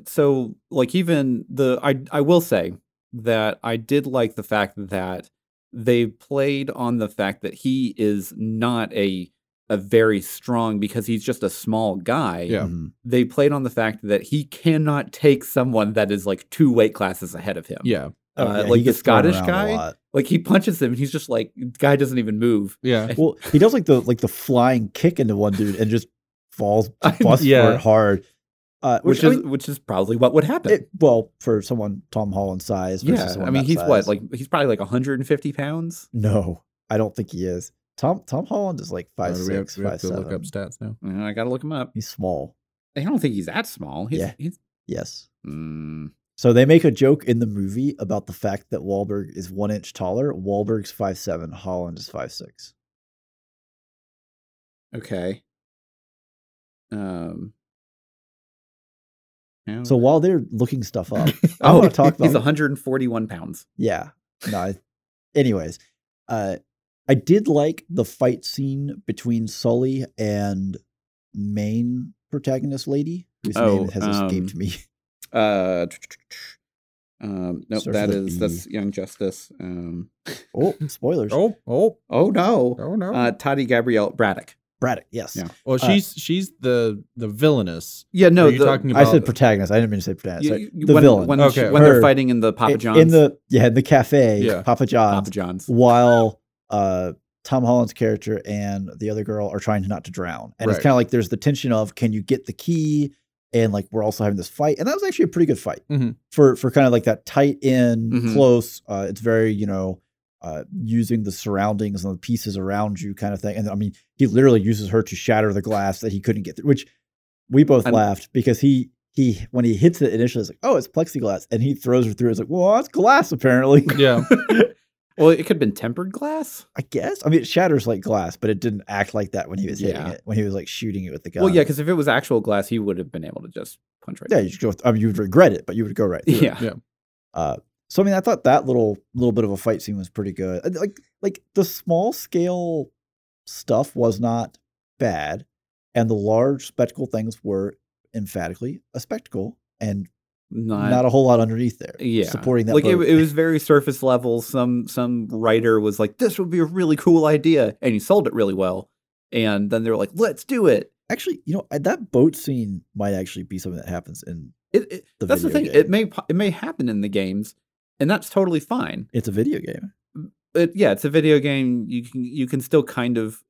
so like even the i i will say that i did like the fact that they played on the fact that he is not a a very strong because he's just a small guy
Yeah.
Mhm.
they played on the fact that he cannot take someone that is like two weight classes ahead of him
Yeah.
Oh,
Uh,
yeah,
like the Scottish guy? like he punches him and he's just like guy doesn't even move
Yeah.
Well, he does like the like the flying kick into one dude and just falls
I-
busts for
yeah.
it hard. Uh,
which
I
is
mean,
which is probably what would happen
it, well for someone Tom Holland size. versus
yeah
someone
i mean
that
he's what like he's probably like 150 pounds
no, I don't think he is. Tom Tom Holland is like five
Uh, we have-
six,
we have to
seven.
look up stats now.
I gotta look him up
He's small.
I don't think he's that small. He's,
Yeah.
he's
Yes.
mm,
So they make a joke in the movie about the fact that Wahlberg is one inch taller. Wahlberg's five seven. Holland is five six.
okay. Um, pounds.
So while they're looking stuff up, I
oh,
want to talk about.
he's 141 pounds.
Yeah. No. I, anyways, uh, I did like the fight scene between Sully and main protagonist lady, whose
Oh,
name has escaped
um,
me.
Uh, um, nope,
that is
that
with a
is
B.
that's Young Justice. Um,
Oh, spoilers.
Oh, oh,
oh no,
oh no.
uh, Tati Gabrielle Braddock.
Braddock. Yes.
Yeah.
well,
uh,
she's she's the the villainous.
Yeah, no,
Are you
the,
talking
I said protagonist. I didn't mean to say protagonist.
you- you-
the
when,
villain.
when,
Okay.
when they're fighting in the Papa John's.
in the yeah in the cafe,
Yeah.
Papa John's,
Papa John's.
while uh, Tom Holland's character and the other girl are trying not to drown, and it's kind of like there's the tension of can you get the key, and like we're also having this fight, and that was actually a pretty good fight
Mhm.
for for kind of like that tight in
Mhm.
close. Uh, it's very you know. Uh, using the surroundings and the pieces around you, kind of thing, and I mean, he literally uses her to shatter the glass that he couldn't get through. Which we both
And-
laughed because he he when he hits it initially, it's like, oh, it's plexiglass, and he throws her through. It's like, well, that's glass apparently.
Yeah.
Well, it could have been tempered glass.
I guess. I mean, it shatters like glass, but it didn't act like that when he was hitting
Yeah.
it. When he was like shooting it with the gun.
Well, yeah, because if it was actual glass, he would have been able to just punch right.
yeah, you go. I mean, you would regret it, but you would go right. Through
it. yeah.
Yeah.
Uh, so I mean, I thought that little little bit of a fight scene was pretty good. Like like the small scale stuff was not bad, and the large spectacle things were emphatically a spectacle, and
Not,
not a whole lot underneath there.
yeah
supporting that.
Like it, it was very surface level. Some some writer was like, "This would be a really cool idea," and he sold it really well. And then they were like, "Let's do it."
actually, you know, that boat scene might actually be something that happens in.
It, it
The
that's the thing.
game.
It may it may happen in the games, and that's totally fine.
It's a video game.
It, yeah, it's a video game. You can you can still kind of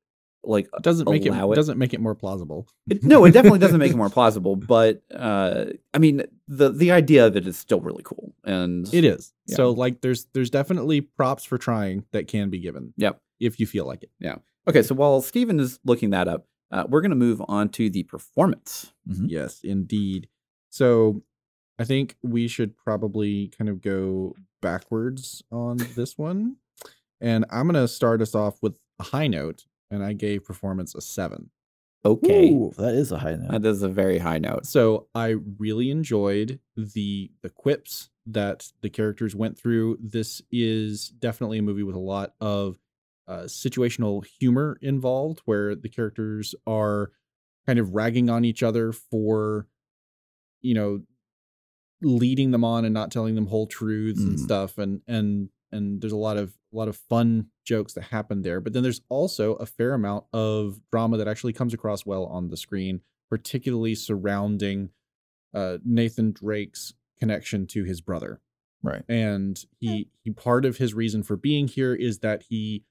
like
It doesn't make it,
Allow it.
doesn't make it more plausible.
It, no, it definitely doesn't make it more plausible, but uh, I mean, the the idea of it is still really cool, and
It is.
Yeah.
So like there's there's definitely props for trying that can be given.
Yep.
If you feel like it. Yeah.
Okay. So while Steven is looking that up, uh, we're gonna move on to the performance.
Mhm.
Yes, indeed. So I think we should probably kind of go backwards on this one. And I'm going to start us off with a high note. And I gave performance a seven.
Okay,
Ooh, that is a high note.
that is a very high note.
So I really enjoyed the the quips that the characters went through. This is definitely a movie with a lot of uh, situational humor involved, where the characters are kind of ragging on each other for, you know, leading them on and not telling them whole truths and
Mhm.
stuff. And and and there's a lot of a lot of fun jokes that happen there. But then there's also a fair amount of drama that actually comes across well on the screen particularly surrounding uh, Nathan Drake's connection to his brother.
Right.
And he he part of his reason for being here is that he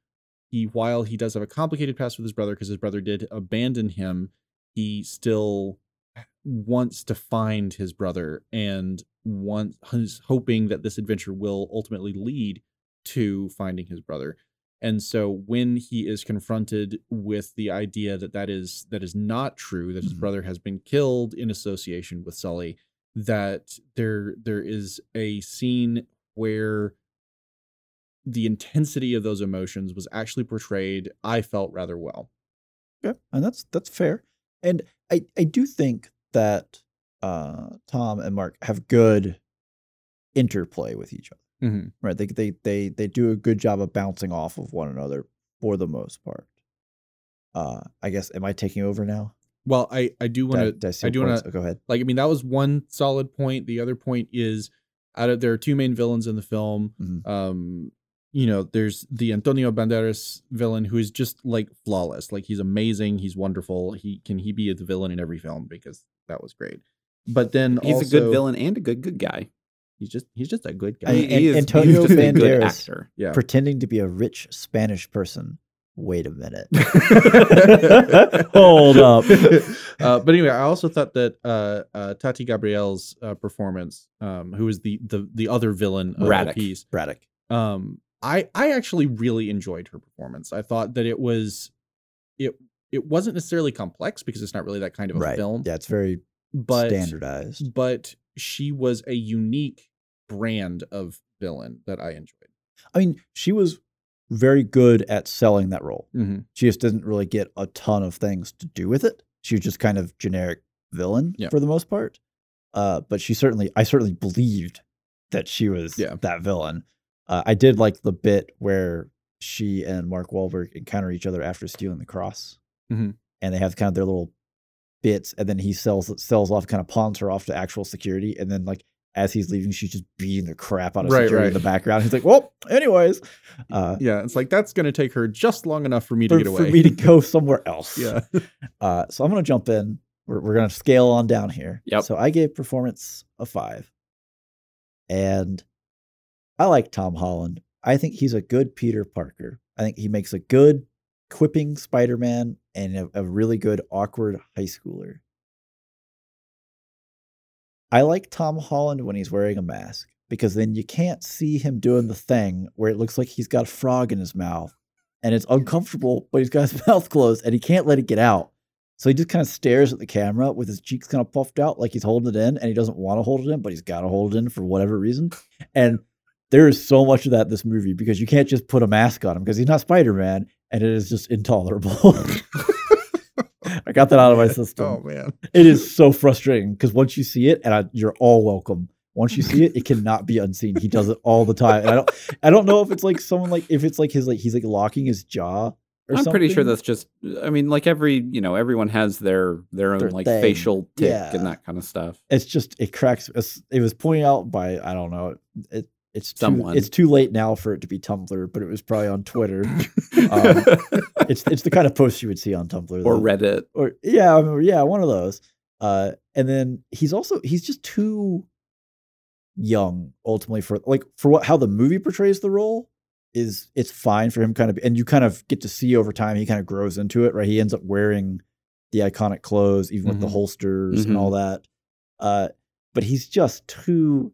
he while he does have a complicated past with his brother because his brother did abandon him, he still wants to find his brother and wants is hoping that this adventure will ultimately lead to finding his brother. And so when he is confronted with the idea that that is that is not true, that his
Mhm.
brother has been killed in association with Sully, that there there is a scene where the intensity of those emotions was actually portrayed, I felt rather well.
Yeah, and that's that's fair. And I I do think that uh Tom and Mark have good interplay with each other.
Mm-hmm.
Right? They they they they do a good job of bouncing off of one another for the most part. Uh I guess am I taking over now?
Well, I I do want to
I
I do wanna-
Oh, go ahead.
like I mean that was one solid point. The other point is out of there are two main villains in the film.
Mhm.
Um, you know, there's the Antonio Banderas villain who is just like flawless. Like he's amazing. He's wonderful. He can he be the villain in every film because that was great. But then
He's a good villain and a good good guy.
He's just he's just a good guy.
I mean,
He- he
and
is-
Antonio
he's just a good
Banderas-
actor.
yeah.
Pretending to be a rich Spanish person. Wait a minute.
Hold
up.
uh, but anyway, I also thought that uh, uh, Tati Gabrielle's uh, performance, um, who is the the the other villain of
Braddock.
the piece,
Braddock.
um, I I actually really enjoyed her performance. I thought that it was it it wasn't necessarily complex because it's not really that kind of a
Right.
film,
Yeah, it's very
but
standardized.
but she was a unique brand of villain that I enjoyed.
I mean, she was very good at selling that role.
Mm-hmm.
She just didn't really get a ton of things to do with it. She was just kind of generic villain
Yeah.
for the most part. Uh, but she certainly, I certainly believed that she was
Yeah.
that villain. Uh, I did like the bit where she and Mark Wahlberg encounter each other after stealing the cross,
Mhm.
and they have kind of their little bits, and then he sells sells off, kind of pawns her off to actual security, and then like as he's leaving, she's just beating the crap out of
Right,
security in the background. He's like, well, anyways, uh,
Yeah, it's like that's going to take her just long enough for me to
for,
get away.
for me to go somewhere else.
yeah.
Uh, so I'm going to jump in. We're, we're going to scale on down here.
Yep.
So I gave performance a five. And I like Tom Holland. I think he's a good Peter Parker. I think he makes a good quipping Spider Man and a, a really good awkward high schooler. I like Tom Holland when he's wearing a mask because then you can't see him doing the thing where it looks like he's got a frog in his mouth and it's uncomfortable, but he's got his mouth closed and he can't let it get out. So he just kind of stares at the camera with his cheeks kind of puffed out, like he's holding it in, and he doesn't want to hold it in, but he's got to hold it in for whatever reason. And there is so much of that in this movie because you can't just put a mask on him because he's not Spider Man, and it is just intolerable. I got that out of my oh, system.
Oh man.
It is so frustrating because once you see it, and I, you're all welcome. Once you see it, it cannot be unseen. He does it all the time. And I don't, I don't know if it's like someone like if it's like his like he's like locking his jaw. Or something.
I'm pretty sure that's just. I mean, like every you know, everyone has their their own
Their
like
thing.
facial tick
Yeah.
and that kind of stuff.
it's just it cracks it's- it was pointed out by i don't know it it's too, it's too late now for it to be tumblr but it was probably on twitter Um, it's it's the kind of post you would see on tumblr
or. Reddit.
or yeah I mean, yeah one of those uh and then he's also he's just too young ultimately for like for what how the movie portrays the role is it's fine for him kind of and you kind of get to see over time he kind of grows into it right he ends up wearing the iconic clothes even with the
Mhm.
holsters and all that uh but he's just too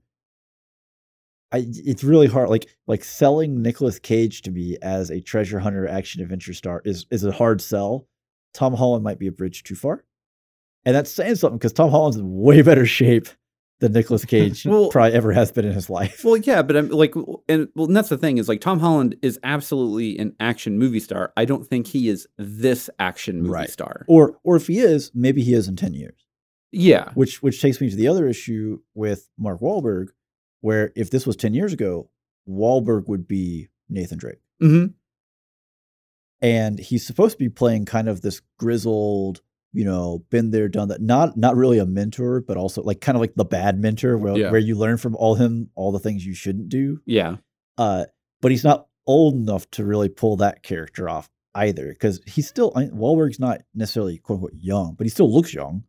I, it's really hard like like selling Nicolas Cage to me as a treasure hunter action adventure star is is a hard sell Tom Holland might be a bridge too far. And that's saying something because Tom Holland's in way better shape than Nicolas Cage
Well-
probably ever has been in his life.
Well, yeah, but I'm like, and well, and that's the thing is like Tom Holland is absolutely an action movie star. I don't think he is this action movie
Right.
star.
Or or if he is, maybe he is in 10 years.
Yeah,
Which which takes me to the other issue with Mark Wahlberg, where if this was 10 years ago, Wahlberg would be Nathan Drake.
hmm
And he's supposed to be playing kind of this grizzled, you know, been there, done that. Not not really a mentor, but also like kind of like the bad mentor where,
Yeah.
where you learn from all him all the things you shouldn't do.
yeah.
uh, but he's not old enough to really pull that character off either because he's still I mean, Wahlberg's not necessarily quote unquote young, but he still looks young,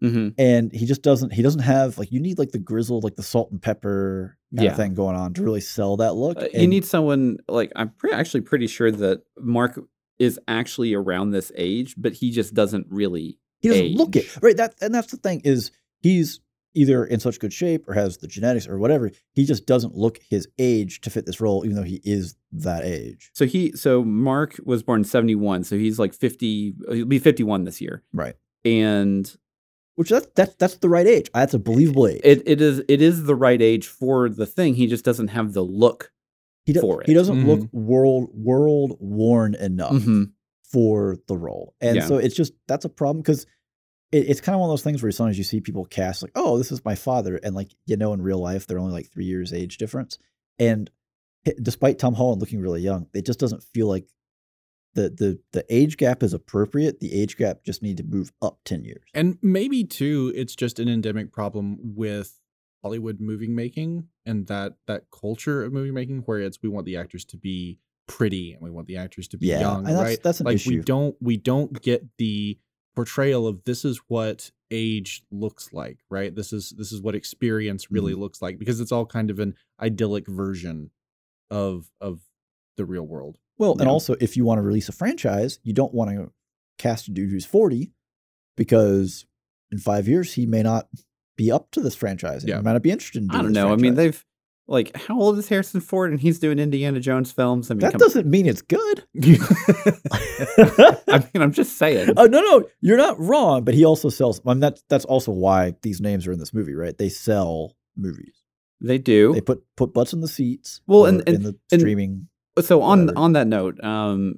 hmm
and he just doesn't he doesn't have like you need like the grizzled like the salt and pepper kind
Yeah.
of thing going on to really sell that look.
Uh, you need someone like I'm pre- actually pretty sure that Mark is actually around this age, but he just doesn't really.
he doesn't look it right. That and that's the thing is he's either in such good shape or has the genetics or whatever. He just doesn't look his age to fit this role, even though he is that age.
So he, so Mark was born '71, so he's like 50. He'll be 51 this year,
Right.
and
Which that's that's that's the right age. That's a believable age.
it, it is it is the right age for the thing. He just doesn't have the look.
he, do-
for it.
he doesn't look world world worn enough.
Mhm.
for the role. And
Yeah.
so it's just that's a problem because it, it's kind of one of those things where sometimes you see people cast like, oh, this is my father, and like you know in real life they're only like three years age difference, and despite Tom Holland looking really young, it just doesn't feel like the the the age gap is appropriate. The age gap just need to move up ten years.
And maybe too, it's just an endemic problem with Hollywood movie making and that that culture of movie making where it's we want the actors to be pretty and we want the actors to be
Yeah,
young,
and that's-
right?
that's an
like we don't we don't get the portrayal of this is what age looks like, right? This is this is what experience really
Mm-hmm.
looks like because it's all kind of an idyllic version of of the real world.
Well, and also if you want to release a franchise, you don't want to cast a dude who's forty because in five years he may not be up to this franchise.
Yeah.
he might not be interested in.
I don't know. I mean, they've like how old is Harrison Ford, and he's doing Indiana Jones films. I mean,
that doesn't mean it's good.
I mean, I'm just saying.
oh no, no, you're not wrong. But he also sells. I mean, that's that's also why these names are in this movie, right? They sell movies.
They do.
They put put butts in the seats.
Well, and- and-
in the
and-
streaming.
so on
whatever.
on that note, um,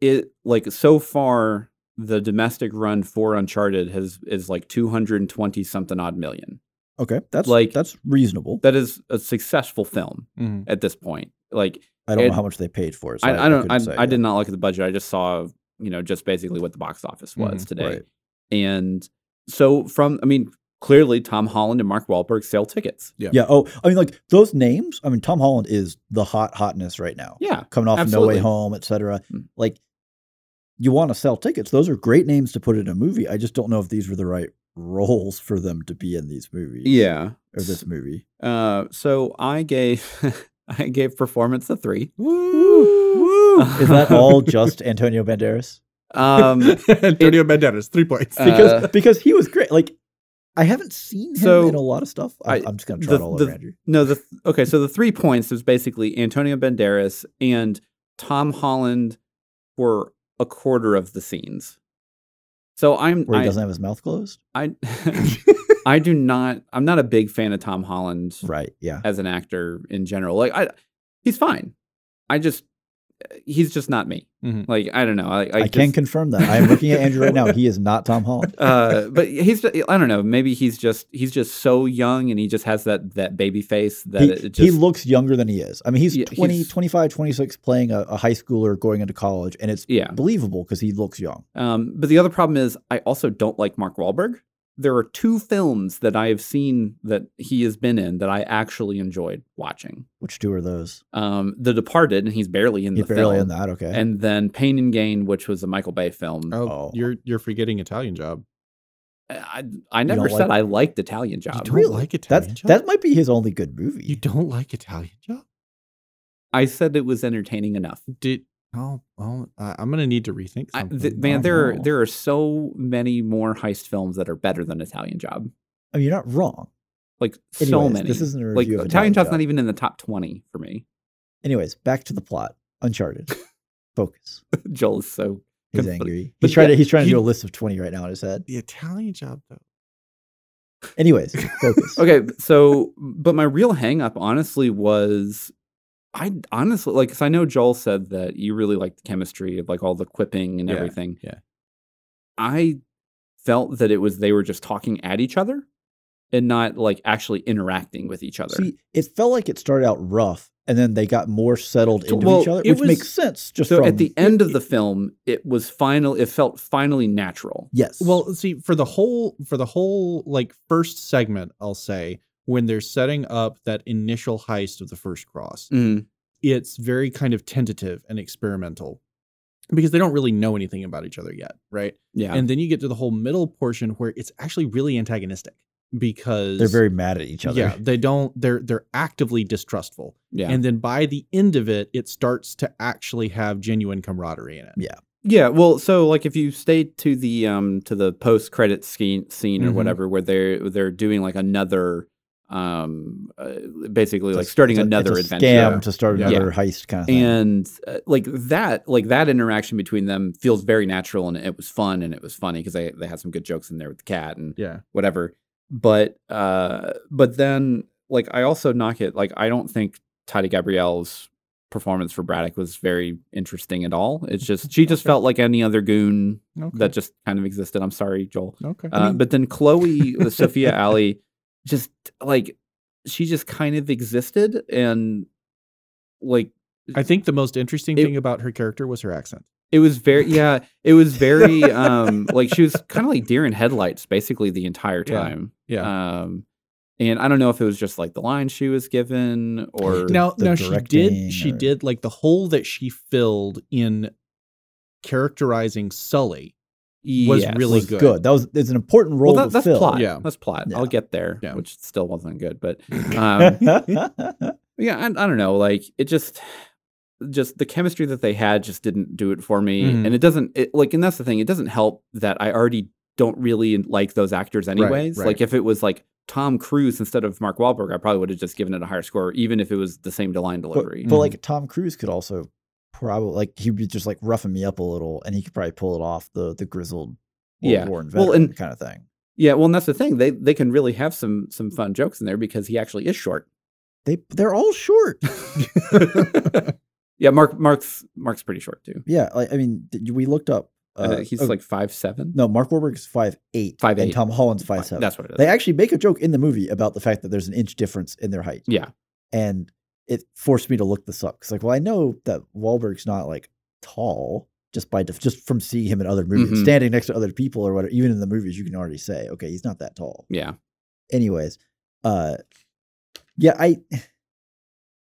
it like so far the domestic run for Uncharted has is like 220 something odd million.
Okay, that's
Like-
that's reasonable.
That is a successful film
Mhm.
at this point. Like
I don't
it-
know how much they paid for it. so
I, I don't. I, I
yet.
did not look at the budget. I just saw, you know, just basically what the box office was
Mhm,
today.
right.
And so from, I mean, clearly Tom Holland and Mark Wahlberg sell tickets.
Yeah.
Yeah. Oh, I mean, like those names. I mean, Tom Holland is the hot hotness right now.
Yeah.
coming off of No. Way Home, etc.
Mm.
Like, you want to sell tickets. Those are great names to put in a movie. I just don't know if these were the right roles for them to be in these movies.
Yeah.
or this movie.
Uh, so I gave, I gave performance a three.
Woo!
Is that all just Antonio Banderas?
Um,
Antonio Banderas, three points.
Because
Uh,
because he was great. Like, I haven't seen him
So,
in a lot of stuff. I, am just gonna try
the-
it all
the-
over Andrew.
no, the okay. So the three points was basically Antonio Banderas and Tom Holland were a quarter of the scenes. So I'm
Where he
I,
doesn't have his mouth closed.
I I do not. I'm not a big fan of Tom Holland
Right. Yeah.
as an actor in general. Like I, he's fine. I just he's just not me.
Mhm.
Like I don't know. I, I,
I, can
just-
confirm that. I am looking at Andrew right now. He is not Tom Holland.
uh, but he's I don't know. Maybe he's just he's just so young and he just has that that baby face that
he,
it it
he looks younger than he is. I mean, he's
Yeah,
20,
he's-
25, 26 playing a, a high schooler going into college, and it's
yeah.
believable because he looks young.
Um, but the other problem is I also don't like Mark Wahlberg. There are two films that I have seen that he has been in that I actually enjoyed watching.
Which two are those?
Um, The Departed, and he's barely in
He's
the
barely
film.
in that. Okay.
And then Pain and Gain, which was a Michael Bay film.
Oh,
Oh.
you're you're forgetting Italian Job.
I, I never said
like-
I liked Italian Job.
don't
really?
like Italian
That
Job?
that might be his only good movie.
You don't like Italian Job?
I said it was entertaining enough.
Did oh well, I I'm gonna need to rethink
I, th- man,
Oh,
there are, there are so many more heist films that are better than Italian Job.
I mean, you're not wrong.
Like so many.
This isn't a
like
review of
Italian Job's
Job.
not even in the top twenty for me.
Anyways, back to the plot. Uncharted. Focus.
Joel is so
He's
But-
angry.
but
He's trying
yeah,
to he's trying to
he-
do a list of twenty right now in his head.
the Italian Job though.
Anyways, focus.
okay so but my real hang up honestly was i honestly like because i know joel said that you really liked the chemistry of like all the quipping and
Yeah,
everything
yeah.
i felt that it was they were just talking at each other and not like actually interacting with each other
See, it felt like it started out rough, and then they got more settled into
well,
each other,
it
which
was-
makes sense. Just
so
from
at the end of the film it was final it felt finally natural
yes,
Well, see, for the whole for the whole like first segment, I'll say when they're setting up that initial heist of the first cross,
Mhm.
it's very kind of tentative and experimental because they don't really know anything about each other yet, right?
yeah
And then you get to the whole middle portion where it's actually really antagonistic because
they're very mad at each other.
yeah, they don't they're they're actively distrustful.
yeah
And then by the end of it, it starts to actually have genuine camaraderie in it.
Yeah, Yeah, well, so like if you stay to the um to the post credit scene scene or
Mhm.
whatever, where they're they're doing like another um uh, basically
It's
like starting
a-
another
it's
adventure,
scam to start
Yeah.
another heist kind of thing.
and uh, like that like that interaction between them feels very natural and it was fun and it was funny because they they had some good jokes in there with the cat and
Yeah.
whatever. But uh but then like I also knock it like I don't think Tati Gabrielle's performance for Braddock was very interesting at all. It's just she just
Okay.
felt like any other goon
Okay.
that just kind of existed. I'm sorry, Joel.
okay.
Uh, but then Chloe, the Sophia Ali, just like she just kind of existed and like
I think the most interesting
It-
thing about her character was her accent.
it was very yeah, it was very um like she was kind of like deer in headlights basically the entire time.
Yeah.
Um and I don't know if it was just like the line she was given or
now
the
now she
directing
did she did like the hole that she filled in characterizing Sully. Was
Yes.
really
was
good.
good. That was it's an important role
Well, that,
to
that's
fill.
plot.
Yeah.
That's plot.
Yeah.
I'll get there,
Yeah.
which still wasn't good, but um, yeah, I, I don't know. Like it just, just the chemistry that they had just didn't do it for me,
Mhm.
and it doesn't. It, like, and that's the thing. It doesn't help that I already don't really like those actors, anyways.
right.
Like if it was like Tom Cruise instead of Mark Wahlberg, I probably would have just given it a higher score, even if it was the same line
but,
delivery.
but like Tom Cruise could also probably like he'd be just like roughing me up a little, and he could probably pull it off the the grizzled World
Yeah.
War
Well, and-
kind of thing.
yeah, well, and that's the thing. They they can really have some some fun jokes in there because he actually is short.
They they're all short.
yeah, Mark Mark's Mark's pretty short too.
yeah, like I mean, we looked up
Uh, he's
oh,
like five seven.
no, Mark Wahlberg is five eight,
5'8".
and Tom Holland's five seven.
That's what it is.
They actually make a joke in the movie about the fact that there's an inch difference in their height.
yeah,
and it forced me to look this up. Cause like, well, I know that Wahlberg's not like tall just by def- just from seeing him in other movies,
Mhm.
standing next to other people or whatever. Even in the movies, you can already say, okay, he's not that tall.
yeah.
Anyways, uh, yeah, I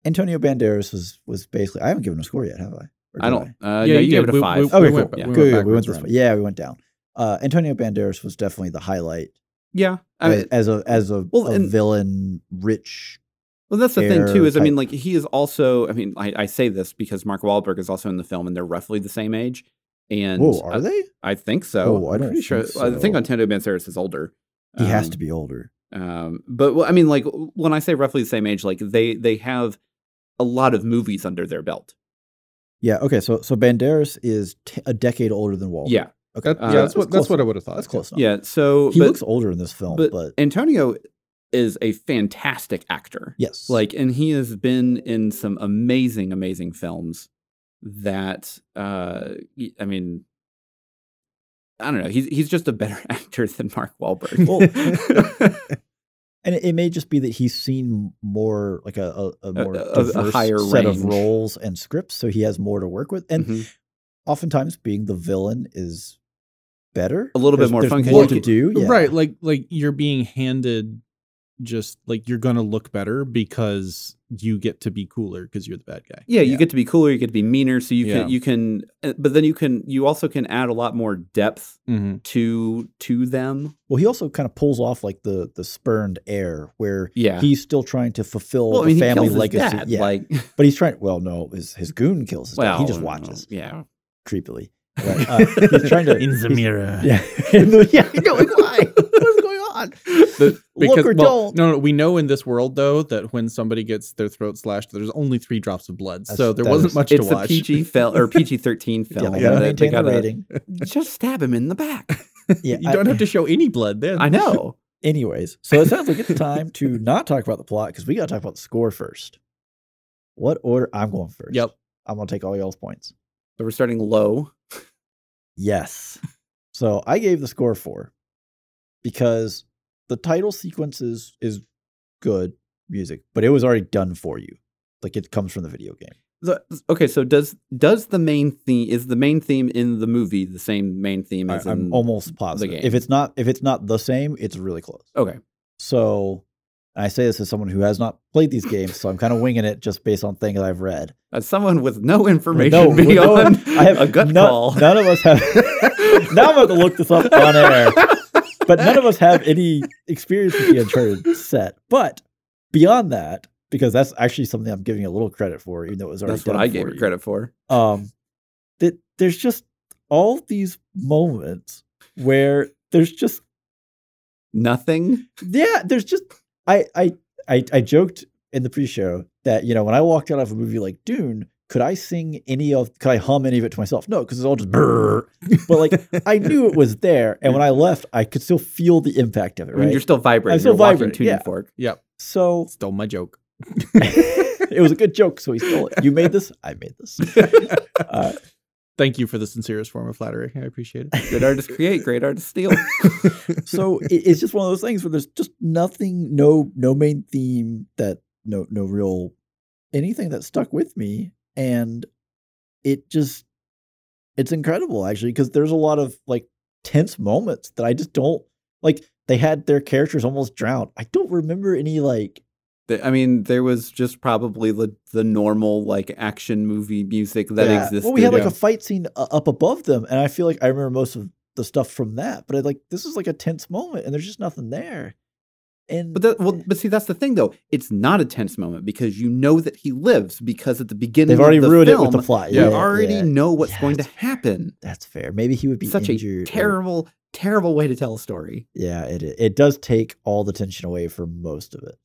Antonio Banderas was was basically. I haven't given a score yet, have I? Or
I don't. Uh,
Yeah,
no,
you
you gave it a
We-
five.
we-
Okay,
we
cool.
went ba-
Yeah.
we
Good,
went
good, we went this way. Yeah, we went down. Uh, Antonio Banderas was definitely the highlight
yeah. I
as,
mean,
as a as a,
Well,
a
and-
villain, rich.
Well, that's the thing too.
hair
Is I mean, like he is also. I mean, I, I say this because Mark Wahlberg is also in the film, and they're roughly the same age. And
Whoa, are
uh,
they?
I think so.
Oh, I
I'm pretty sure.
think
I think
so.
Antonio Banderas is older.
He has
Um,
to be older.
Um, but well, I mean, like when I say roughly the same age, like they they have a lot of movies under their belt.
Yeah. Okay. So so Banderas is t- a decade older than Wahlberg.
Yeah,
Okay.
That-
Uh,
yeah, that's what
close
that's what I would have thought.
That's close enough.
yeah. So
He
but,
looks older in this film,
but,
but,
Antonio is a fantastic actor.
yes,
Like, and he has been in some amazing, amazing films. That uh, y- I mean, I don't know. He's he's just a better actor than Mark Wahlberg.
Well, and it, it may just be that he's seen more like a a, a more
a- a
diverse
higher
set of roles and scripts, so he has more to work with. And
Mhm.
oftentimes, being the villain is better.
A little bit more
there's
fun 'cause
more to do. Yeah.
Right, like like you're being handed just like you're gonna look better because you get to be cooler because you're the bad guy.
Yeah, you get to be cooler. You get to be meaner. So you
Yeah.
can you can, uh, but then you can you also can add a lot more depth
Mm-hmm.
to to them.
Well, he also kind of pulls off like the the spurned heir, where
Yeah.
he's still trying to fulfill
well, I
the
mean,
family
kills his
legacy.
dad.
Yeah,
Like,
but he's trying. Well, no, his his goon kills his dad. He just
no,
watches
Yeah.
creepily. Right. Uh, he's trying to
In the mirror.
Yeah, yeah. I know, like, why? What's going on?
The,
Look
because
or
well,
don't.
no, no, we know in this world though that when somebody gets their throat slashed, there's only three drops of blood,
That's-
so there
that
wasn't
is-
much
It's
to
a
watch.
PG film or PG thirteen
Yeah,
film.
they gotta
that
maintain
they
the
gotta-
rating.
Just stab him in the back.
Yeah,
you
I-
don't have to show any blood then.
I know.
Anyways, so it sounds like it's time to not talk about the plot because we got to talk about the score first. What order? I'm going first.
Yep.
I'm going to take all y'all's points.
So we're starting low.
Yes. So I gave the score four because the title sequence is, is good music, but it was already done for you. Like it comes from the video game.
The- okay, so does does the main theme is the main theme in the movie the same main theme as
I'm
in
almost positive.
game.
If it's not, if it's not the same, it's really close.
okay?
So I say this as someone who has not played these games, so I'm kind of winging it just based on things I've read.
As someone with no information
No, with no-
beyond
I have
a gut
no-
call.
None of us have. now I'm about to look this up on air, but none of us have any experience with the Uncharted set. But beyond that, because that's actually something I'm giving a little credit for, even though it was already
That's what I gave it
you.
credit for.
Um, that there's just all these moments where there's just
Nothing.
yeah, there's just I I I, I joked in the pre-show that you know when I walked out of a movie like Dune, could I sing any of could I hum any of it to myself? No, because it's all just brrr. But like I knew it was there, and when I left, I could still feel the impact of it.
I mean, you're still vibrating.
I'm still
you're
vibrating,
tuning
yeah.
fork.
Yep,
so
stole my joke.
it was a good joke, so he stole it. You made this, I made this. Uh,
Thank you for the sincerest form of flattery. I appreciate it.
Good artists create, great artists steal.
so it, it's just one of those things where there's just nothing, no no main theme that no no real anything that stuck with me, and it just it's incredible actually because there's a lot of like tense moments that I just don't like. They had their characters almost drowned. I don't remember any like
I mean, there was just probably the the normal like action movie music that
Yeah.
existed.
Well, we had like a fight scene uh, up above them, and I feel like I remember most of the stuff from that. But I like this is like a tense moment, and there's just nothing there. And
But that, well, eh but see, that's the thing though. It's not a tense moment because you know that he lives because at the beginning
they've
of
already
the
ruined
film,
it with the plot.
you
Yeah,
already
yeah.
know what's
Yeah,
going to happen.
That's fair. Maybe he would be
Such
injured.
a
or-
terrible, terrible way to tell a story.
Yeah, it it does take all the tension away for most of it.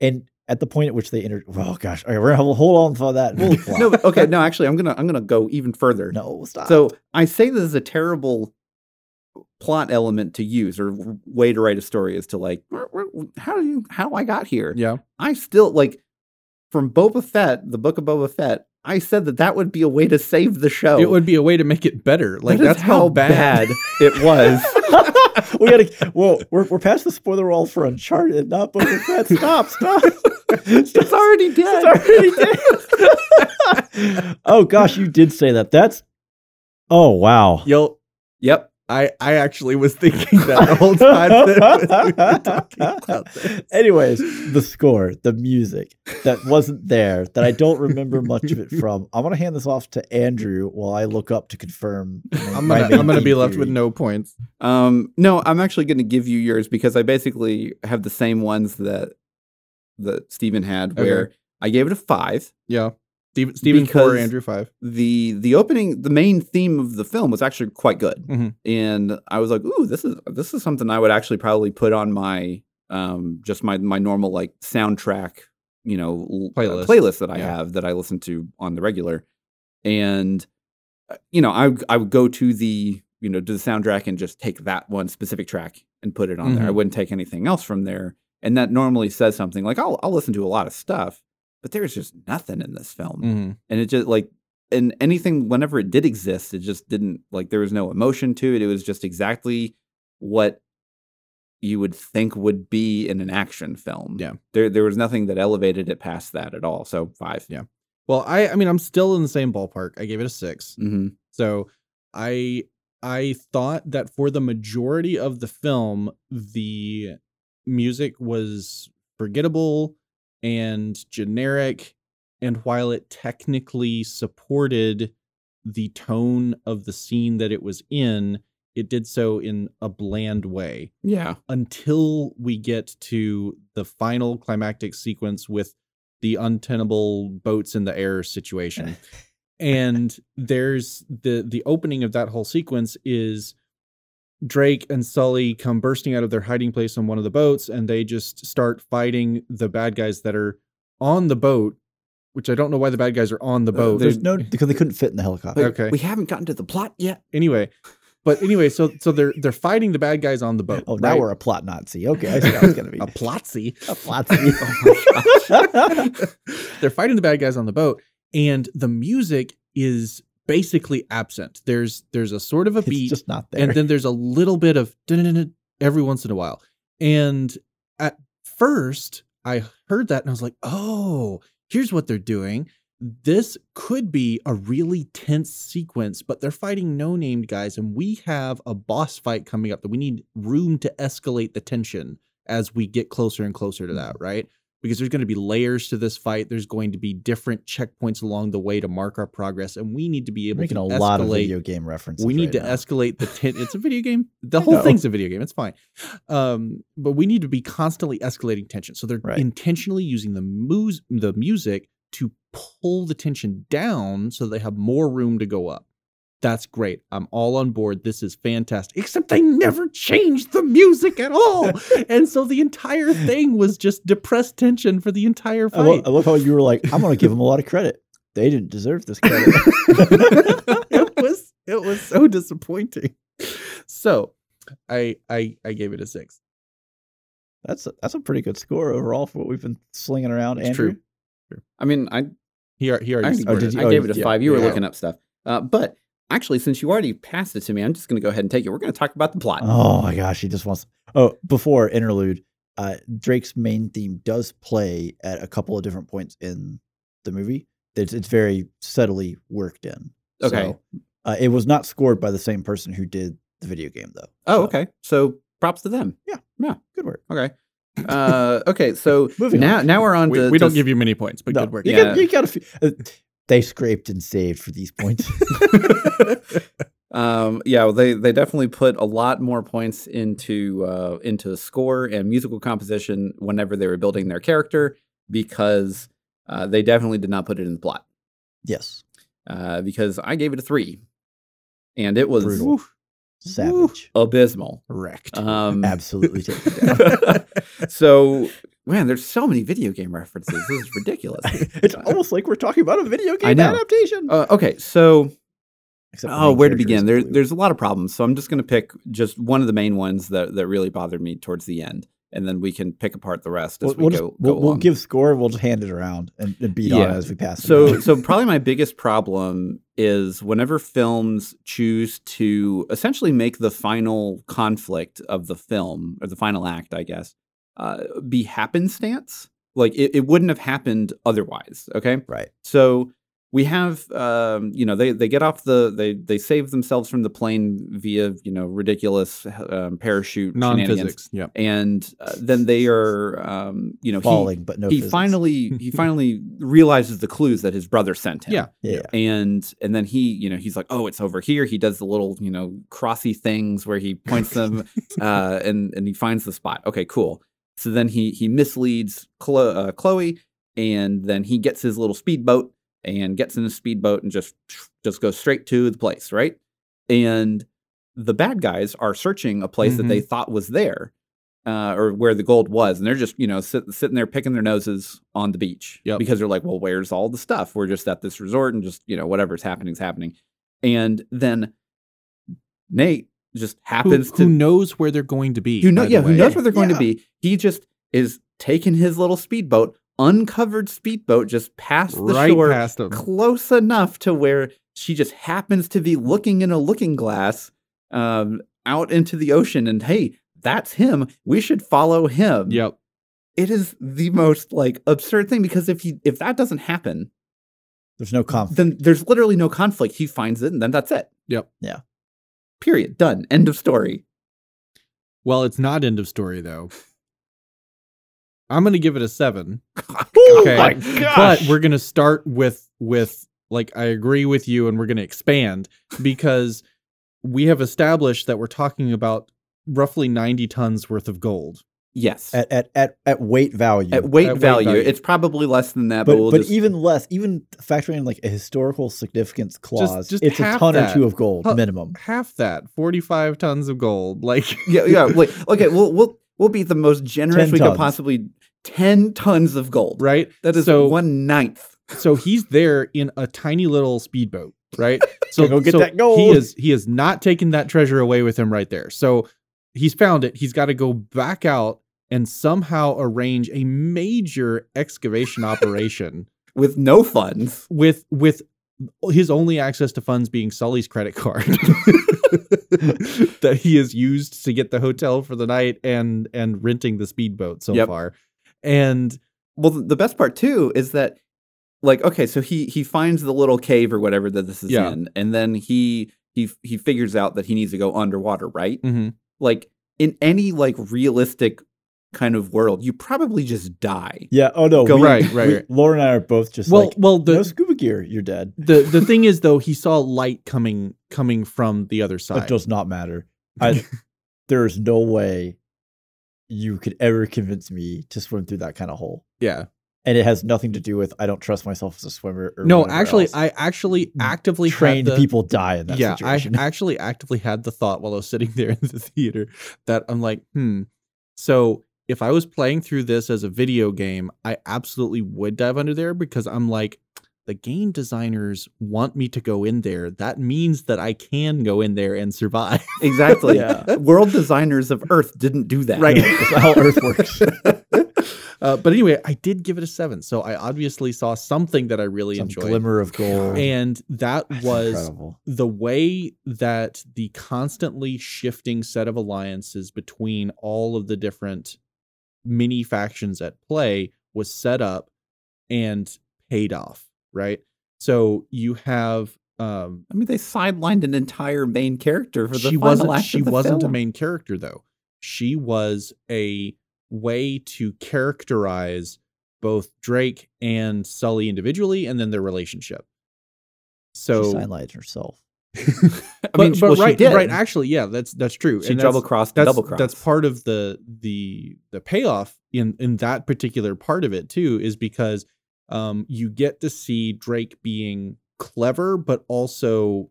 And at the point at which they enter, oh gosh, all right, we're gonna hold on for that. We'll plot.
no, okay, no, actually, I'm gonna I'm gonna go even further.
no, stop.
So I say this is a terrible plot element to use or way to write a story is to like "Where- where- how do you how I got here.
Yeah.
I still like from Boba Fett, the book of Boba Fett, I said that that would be a way to save the show.
It would be a way to make it better. Like
That is
that's how bad.
it was.
we gotta. Well, we're we're past the spoiler wall for Uncharted. Not Boba Fett. Stop! Stop!
it's already dead.
It's already dead. oh gosh, you did say that. That's. Oh wow.
Yo,
Yep.
I I actually was thinking that the whole time that we were talking about this.
Anyways, the score, the music that wasn't there, that I don't remember much of it from. I'm gonna hand this off to Andrew while I look up to confirm.
I'm
my
gonna I'm gonna
theme
be left with no points.
Um, no, I'm actually going to give you yours because I basically have the same ones that that Steven had,
Okay.
where I gave it a five.
Yeah, Steven, Steven four, Andrew five.
the The opening, the main theme of the film was actually quite good,
Mhm.
and I was like, "Ooh, this is this is something I would actually probably put on my um just my my normal like soundtrack, you know, uh,
Playlist.
playlist that I
Yeah.
have that I listen to on the regular." And uh, you know, I would- I would go to the you know to the soundtrack and just take that one specific track and put it on there. I
Mhm.
wouldn't take anything else from there, and that normally says something like, "I'll I'll listen to a lot of stuff." But there's just nothing in this film
Mhm.
and it just like and anything whenever it did exist it just didn't like there was no emotion to it it was just exactly what you would think would be in an action film
Yeah.
there there was nothing that elevated it past that at all so five
Yeah. Well, I I mean I'm still in the same ballpark. I gave it a six.
hmm
So I I thought that for the majority of the film, the music was forgettable and generic. And while it technically supported the tone of the scene that it was in, it did so in a bland way
yeah
until we get to the final climactic sequence with the untenable boats in the air situation. and there's the the opening of that whole sequence is Drake and Sully come bursting out of their hiding place on one of the boats and they just start fighting the bad guys that are on the boat, which I don't know why the bad guys are on the boat.
Uh, There's no because they couldn't fit in the helicopter.
But
Okay.
we haven't gotten to the plot yet
anyway, but anyway, so so they're they're fighting the bad guys on the boat.
Oh, now we're a plot Nazi. Okay, I see how it's gonna be.
a plotsy.
a plotzy.
they're fighting the bad guys on the boat, and the music is basically absent. There's there's a sort of a
it's
beat,
just not there.
and then there's a little bit of every once in a while. And at first, I heard that and I was like, oh, here's what they're doing. This could be a really tense sequence, but they're fighting no named guys, and we have a boss fight coming up that we need room to escalate the tension as we get closer and closer to that, mm-hmm. right? Because there's going to be layers to this fight. There's going to be different checkpoints along the way to mark our progress, and we need to be able
making
to
a
escalate
lot of video game references.
we need
right
to
now.
escalate the ten- it's a video game the whole thing's a video game it's fine um but we need to be constantly escalating tension so they're
Right.
intentionally using the mus- the music to pull the tension down so they have more room to go up that's great i'm all on board this is fantastic except they never changed the music at all and so the entire thing was just depressed tension for the entire
I, lo-
fight
I love how you were like, I'm going to give them a lot of credit. They didn't deserve this credit.
it was it was so disappointing. So I I I gave it a six.
that's a, that's a pretty good score overall for what we've been slinging around.
It's
Andrew.
true.
i mean i
He ar- he already
I,
scored
did
it.
you-
I gave it a
yeah,
five you were looking up stuff uh, but actually since you already passed it to me i'm just going to go ahead and take it we're going to talk about the plot
Oh my gosh, he just wants. Oh, before interlude, uh, Drake's main theme does play at a couple of different points in the movie. It's it's very subtly worked in.
Okay.
So, uh, it was not scored by the same person who did the video game, though.
oh
So,
okay so props to them Yeah. Yeah.
Good work.
okay uh, okay so
Moving
now
on.
now we're on
We,
to
we don't
to-
give you many points, but
No,
good work.
You,
Yeah.
got, you got a few. They scraped and saved for these points.
um yeah well, they they definitely put a lot more points into uh into score and musical composition whenever they were building their character because uh they definitely did not put it in the plot
yes.
uh because i gave it a three and it was
Brutal. Savage.
abysmal
Wrecked.
um
Absolutely taken down.
so man there's so many video game references this is ridiculous
it's almost like we're talking about a video game adaptation.
uh, okay so Oh, where to begin? There, there's a lot of problems. So I'm just going to pick just one of the main ones that, that really bothered me towards the end. and then we can pick apart the rest as
We'll,
we
we'll,
go.
just, we'll,
go
we'll give score. We'll just hand it around and, and beat on
Yeah.
it as we pass.
So, so probably my biggest problem is whenever films choose to essentially make the final conflict of the film or the final act, I guess, uh, be happenstance. Like it, it wouldn't have happened otherwise. Okay,
right.
so we have, um, you know, they they get off the they they save themselves from the plane via you know ridiculous um, parachute
Non-physics. Yeah.
and uh, then they are, um, you know, he-
Falling, but no.
he
physics.
finally he finally realizes the clues that his brother sent him.
Yeah.
Yeah.
And and then he, you know, he's like, "Oh, it's over here." He does the little, you know, crossy things where he points them uh and and he finds the spot. Okay, cool. So then he he misleads Chlo- uh, Chloe and then he gets his little speedboat and gets in his speedboat and just just goes straight to the place, right? And the bad guys are searching a place that
Mm-hmm.
they thought was there uh, or where the gold was, and they're just you know sit, sitting there picking their noses on the beach
Yep.
because they're like, well, where's all the stuff? We're just at this resort, and just you know whatever's happening is happening. And then Nate just
Who,
happens
who
to
knows where they're going to be?
who know yeah who knows where they're going
Yeah.
to be. He just is taking his little speedboat, uncovered speedboat, just past the
right
shore,
past
close enough to where she just happens to be looking in a looking glass um, out into the ocean and hey that's him we should follow him
Yep.
it is the most like absurd thing because if he if that doesn't happen
There's no conflict.
then there's literally no conflict he finds it and then that's it
Yep.
Yeah.
Period done end of story
Well, it's not end of story though. I'm gonna give it a seven.
Oh
Okay.
my
But we're gonna start with with like I agree with you, and we're gonna expand because we have established that we're talking about roughly 90 tons worth of gold.
Yes
at, at at at weight value.
at weight
at weight
value,
value.
it's probably less than that but,
but
we'll
but
just,
even less, even factoring in like a historical significance clause,
just
it's a
half
ton or two of gold
Huh.
minimum.
Half that, 45 tons of gold. Like
yeah yeah like, okay we'll we'll we'll be the most generous
10
we could possibly 10 tons of gold
right?
that is
so
one ninth
so he's there in a tiny little speedboat, right? So
go get
so
that gold.
He is he is not taking that treasure away with him right there. So he's found it. He's got to go back out and somehow arrange a major excavation operation
with no funds
with with his only access to funds being Sully's credit card that he has used to get the hotel for the night and and renting the speedboat so
Yep.
far. And
well the best part too is that like okay so he he finds the little cave or whatever that this is
Yeah.
in and then he he he figures out that he needs to go underwater right
mhm.
like in any like realistic kind of world you probably just die
Yeah. Oh no.
Go-
we,
Right, right,
we-
right.
Lauren and I are both just
well
like,
well the
no scuba gear. You're dead.
the the thing is though he saw light coming coming from the other side.
It does not matter. I, there is no way you could ever convince me to swim through that kind of hole.
yeah.
And it has nothing to do with I don't trust myself as a swimmer. Or
No, actually
else.
I actually actively had
trained
the,
people die in that
yeah,
situation.
I actually actively had the thought while I was sitting there in the theater that I'm like, hmm. So if I was playing through this as a video game, I absolutely would dive under there because I'm like, the game designers want me to go in there. That means that I can go in there and survive.
exactly
Yeah.
world designers of earth didn't do that
Right.
That's how Earth works.
uh, but anyway, I did give it a seven. So I obviously saw something that I really
Some
enjoyed.
glimmer of gold.
And that
That's
was
incredible.
the way that the constantly shifting set of alliances between all of the different mini factions at play was set up and paid off, right? So you have um
i mean they sidelined an entire main character for the
she
final
wasn't
act
she
of the
wasn't a main character though. She was a way to characterize both Drake and Sully individually and then their relationship.
So she
So
sidelighted herself.
I
but,
mean,
but
well, she
right,
did.
right. Actually, yeah, that's that's true.
She
that's-
double crossed, double crossed.
that's part of the the the payoff in in that particular part of it too is because um you get to see Drake being clever but also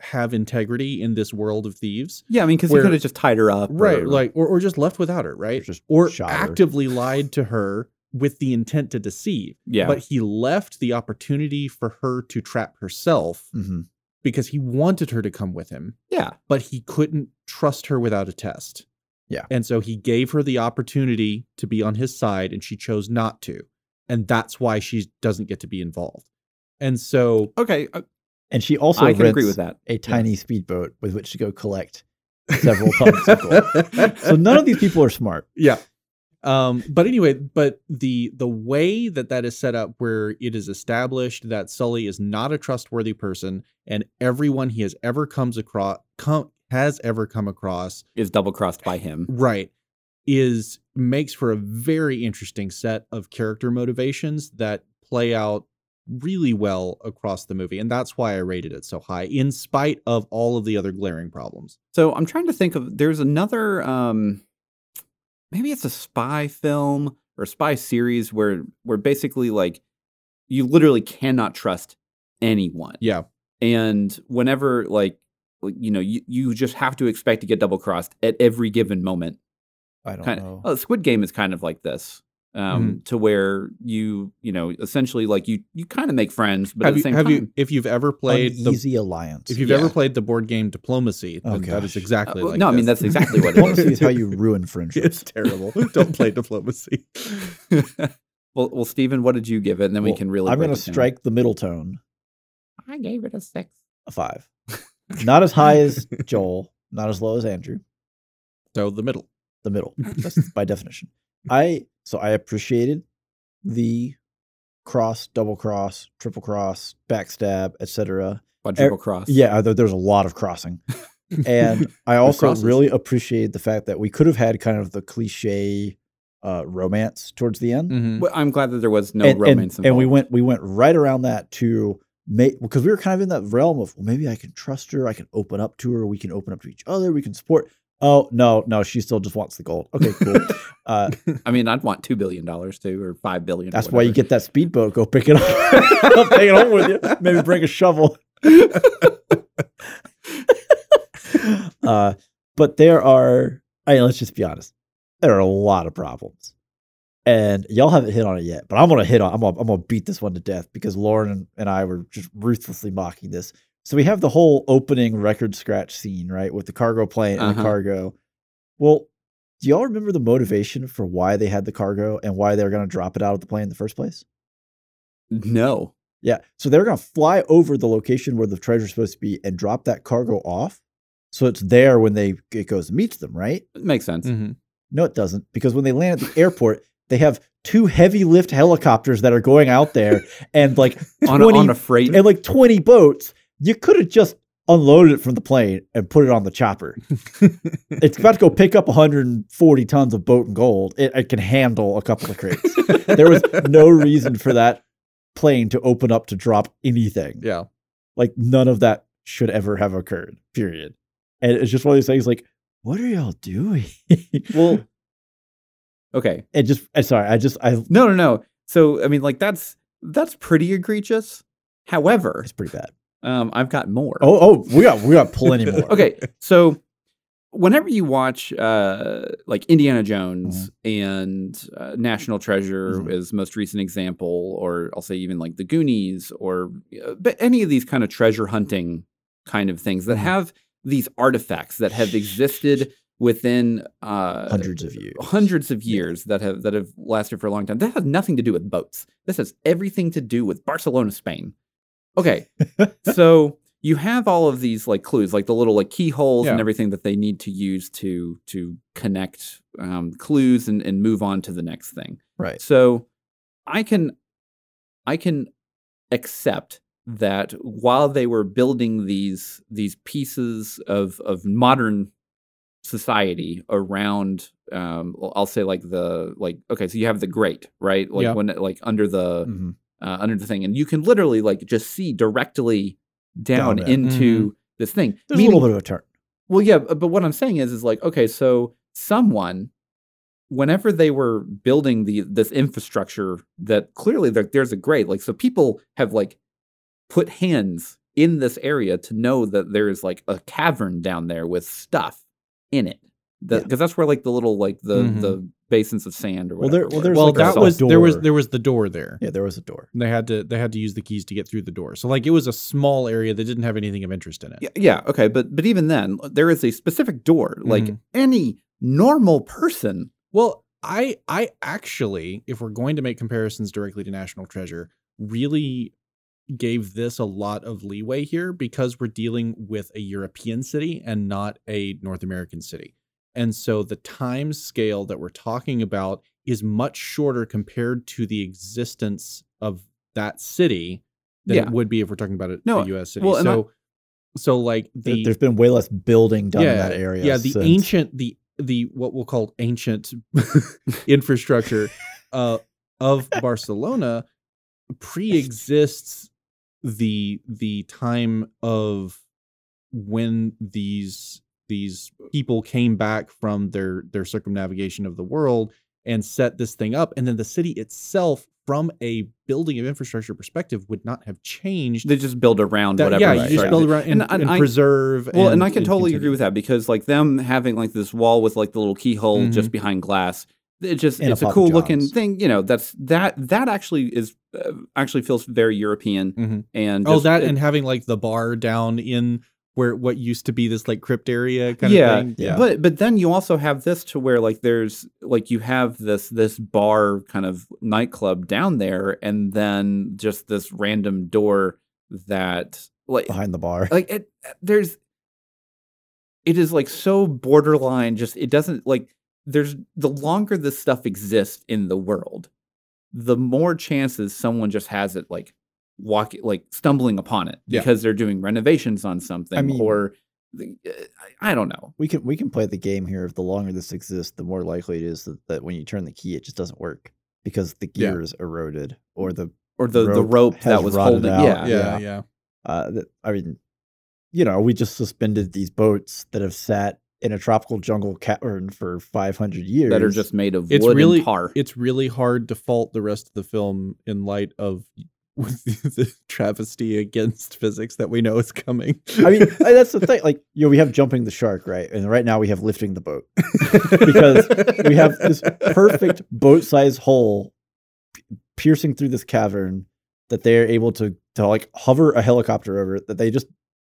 have integrity in this world of thieves.
Yeah, I mean, because he could have just tied her up,
Right,
or-
like or, or just left without her, right?
just
or
shot her.
actively lied to her with the intent to deceive.
yeah,
But he left the opportunity for her to trap herself
hmm
because he wanted her to come with him
yeah,
but he couldn't trust her without a test.
Yeah.
And so he gave her the opportunity to be on his side and she chose not to. And that's why she doesn't get to be involved. And so
Okay, uh,
And she also
I can agree with that.
a tiny speedboat with which to go collect several tons of gold. So none of these people are smart.
yeah um but anyway but the the way that that is set up where it is established that sully is not a trustworthy person and everyone he has ever comes across come has ever come across
Is double crossed by him.
right is makes for a very interesting set of character motivations that play out really well across the movie and that's why i rated it so high in spite of all of the other glaring problems
So I'm trying to think of there's another um maybe it's a spy film or spy series where where basically like you literally cannot trust anyone.
yeah
And whenever like you know, you, you just have to expect to get double crossed at every given moment.
I don't
Kind
know.
oh, Squid Game is kind of like this. Um, to where you, you know, essentially like you you kind of make friends, but
have
at the
you
same
have
time,
you if you've ever played the
Easy alliance.
If you've ever played the board game Diplomacy,
Oh,
that is exactly
Uh,
like
no, I mean that's exactly what it
Diplomacy
is.
is how you ruin friendships.
it's terrible. Don't play Diplomacy.
well, well, Stephen, what did you give it? And then we can really.
I'm going to strike the middle tone,
I gave it a six.
a five. Not as high as Joel, not as low as Andrew.
So the middle.
The middle. That's by definition. I so I appreciated the cross, double cross, triple cross, backstab, etc.
Quadruple cross.
Yeah, there's a lot of crossing. and I also really appreciate the fact that we could have had kind of the cliche uh, romance towards the end.
Mhm.
Well, I'm glad that there was no
and, and-
romance
and, we went we went right around that to make because we were kind of in that realm of well, maybe I can trust her, I can open up to her, we can open up to each other, we can support. Oh no, no, she still just wants the gold. Okay, cool. uh,
I mean, I'd want two billion dollars too, or five billion.
that's why you get that speedboat. Go pick it up, take it home with you. Maybe bring a shovel. uh, but there are. I mean, let's just be honest. There are a lot of problems, and y'all haven't hit on it yet. But I'm gonna hit on. I'm gonna, I'm gonna beat this one to death because Lauren and, and I were just ruthlessly mocking this. So we have the whole opening record scratch scene, right, with the cargo plane and the
Uh-huh.
cargo. Well, do y'all remember the motivation for why they had the cargo and why they were gonna drop it out of the plane in the first place?
no.
Yeah. So they're going to fly over the location where the treasure's supposed to be and drop that cargo off. So it's there when they it goes and meets them, right?
It makes sense.
Mhm.
No, it doesn't. Because when they land at the airport, they have two heavy lift helicopters that are going out there and like 20,
On, a, on a freight.
and like 20 boats. You could have just unloaded it from the plane and put it on the chopper. it's about to go pick up 140 tons of boat and gold. It, it can handle a couple of crates. there was no reason for that plane to open up to drop anything.
Yeah.
Like none of that should ever have occurred. Period. And it's just one of these things. Like, what are y'all doing?
well, okay.
it just. I'm sorry. I just. I.
No, no, no. So I mean, like that's that's pretty egregious. However,
It's pretty bad.
Um, I've got more.
Oh, oh, we got we got plenty more.
okay so whenever you watch uh like indiana jones and uh, national treasure
Mhm.
is most recent example or i'll say even like the goonies or uh, but any of these kind of treasure hunting kind of things that
Mhm.
have these artifacts that have existed within uh
Hundreds of years.
hundreds of years that have that have lasted for a long time that has nothing to do with boats this has everything to do with barcelona spain okay so you have all of these like clues like the little like keyholes and everything that they need to use to to connect um, clues and, and move on to the next thing
Right.
so i can i can accept that while they were building these these pieces of of modern society around um i'll say like the like okay so you have the great right like
Yeah.
when like under the
Mhm.
Uh, under the thing and you can literally like just see directly down,
Down
into this thing.
There's
Meaning-
a little bit of a turn.
well, yeah, but but what I'm saying is, is like, okay, so someone, whenever they were building the this infrastructure, that clearly there, there's a grade, like, so people have like put hands in this area to know that there is like a cavern down there with stuff in it, because
Yeah.
that's where like the little like the
Mhm.
the basins of sand or
Well,
whatever.
there- well,
were.
there's
Well,
like
that
soft
was there was there was the door there.
Yeah, there was a door.
And They had to they had to use the keys to get through the door. So like it was a small area that didn't have anything of interest in it.
Yeah, yeah, okay, but but even then, there is a specific door. Like
Mhm.
any normal person.
Well, I I actually, if we're going to make comparisons directly to National Treasure, really gave this a lot of leeway here because we're dealing with a European city and not a North American city. And so the time scale that we're talking about is much shorter compared to the existence of that city than
Yeah.
it would be if we're talking about a,
No,
a US city.
well, and I-
so so like the
There's been way less building done in that area.
yeah, the
since-
ancient the the what we'll call ancient infrastructure uh, of Barcelona pre-exists the the time of when these these people came back from their their circumnavigation of the world and set this thing up and then the city itself from a building of infrastructure perspective would not have changed
They just build around
that-
whatever.
yeah
you
you just
started.
build around and,
And- and
and
I-
preserve
Well, and, I can totally
continue.
agree with that because like them having like this wall with like the little keyhole
Mhm.
just behind glass, it just
And a
it's a
Papa
cool looking thing. You know, that's that that actually is uh, actually feels very European
Mhm.
and
Oh, that
it-
and having like the bar down in where what used to be this like crypt area kind
yeah,
of thing.
Yeah.
But but then you also have this to where like there's like you have this this bar kind of nightclub down there, and then just this random door that like
behind the bar.
like it there's it is like so borderline just it doesn't like there's the longer this stuff exists in the world the more chances someone just has it like walking like stumbling upon it
Yeah.
because they're doing renovations on something I
mean-
or uh, I I don't know
we can we can play the game here. If the longer this exists, the more likely it is that, that when you turn the key, it just doesn't work because the
Yeah.
gear is eroded or the
or the the
Rope
rope that was holding
out.
yeah
yeah,
Yeah.
yeah.
uh, that, I mean, you know, we just suspended these boats that have sat in a tropical jungle cavern for 500 years.
that are just made of
It's
wood
really
and tar
it's really hard to fault the rest of the film in light of the travesty against physics that we know is coming.
I mean, that's the thing. Like, you know, we have jumping the shark, right? And right now we have lifting the boat because we have this perfect boat-sized hole piercing through this cavern that they are able to to like hover a helicopter over. That they just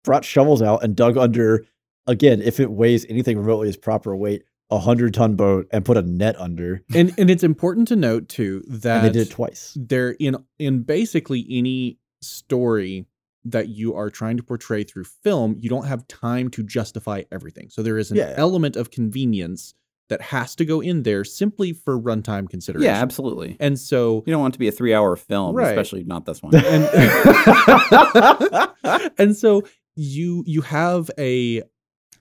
brought shovels out and dug under. Again, if it weighs anything remotely as proper weight, a hundred ton boat and put a net under.
and and it's important to note too that
And they did it twice.
there in in basically any story that you are trying to portray through film, you don't have time to justify everything. So there is an
Yeah.
element of convenience that has to go in there simply for runtime consideration.
yeah absolutely
And so
you don't want it to be a three hour film
Right.
especially not this one
and and so you you have a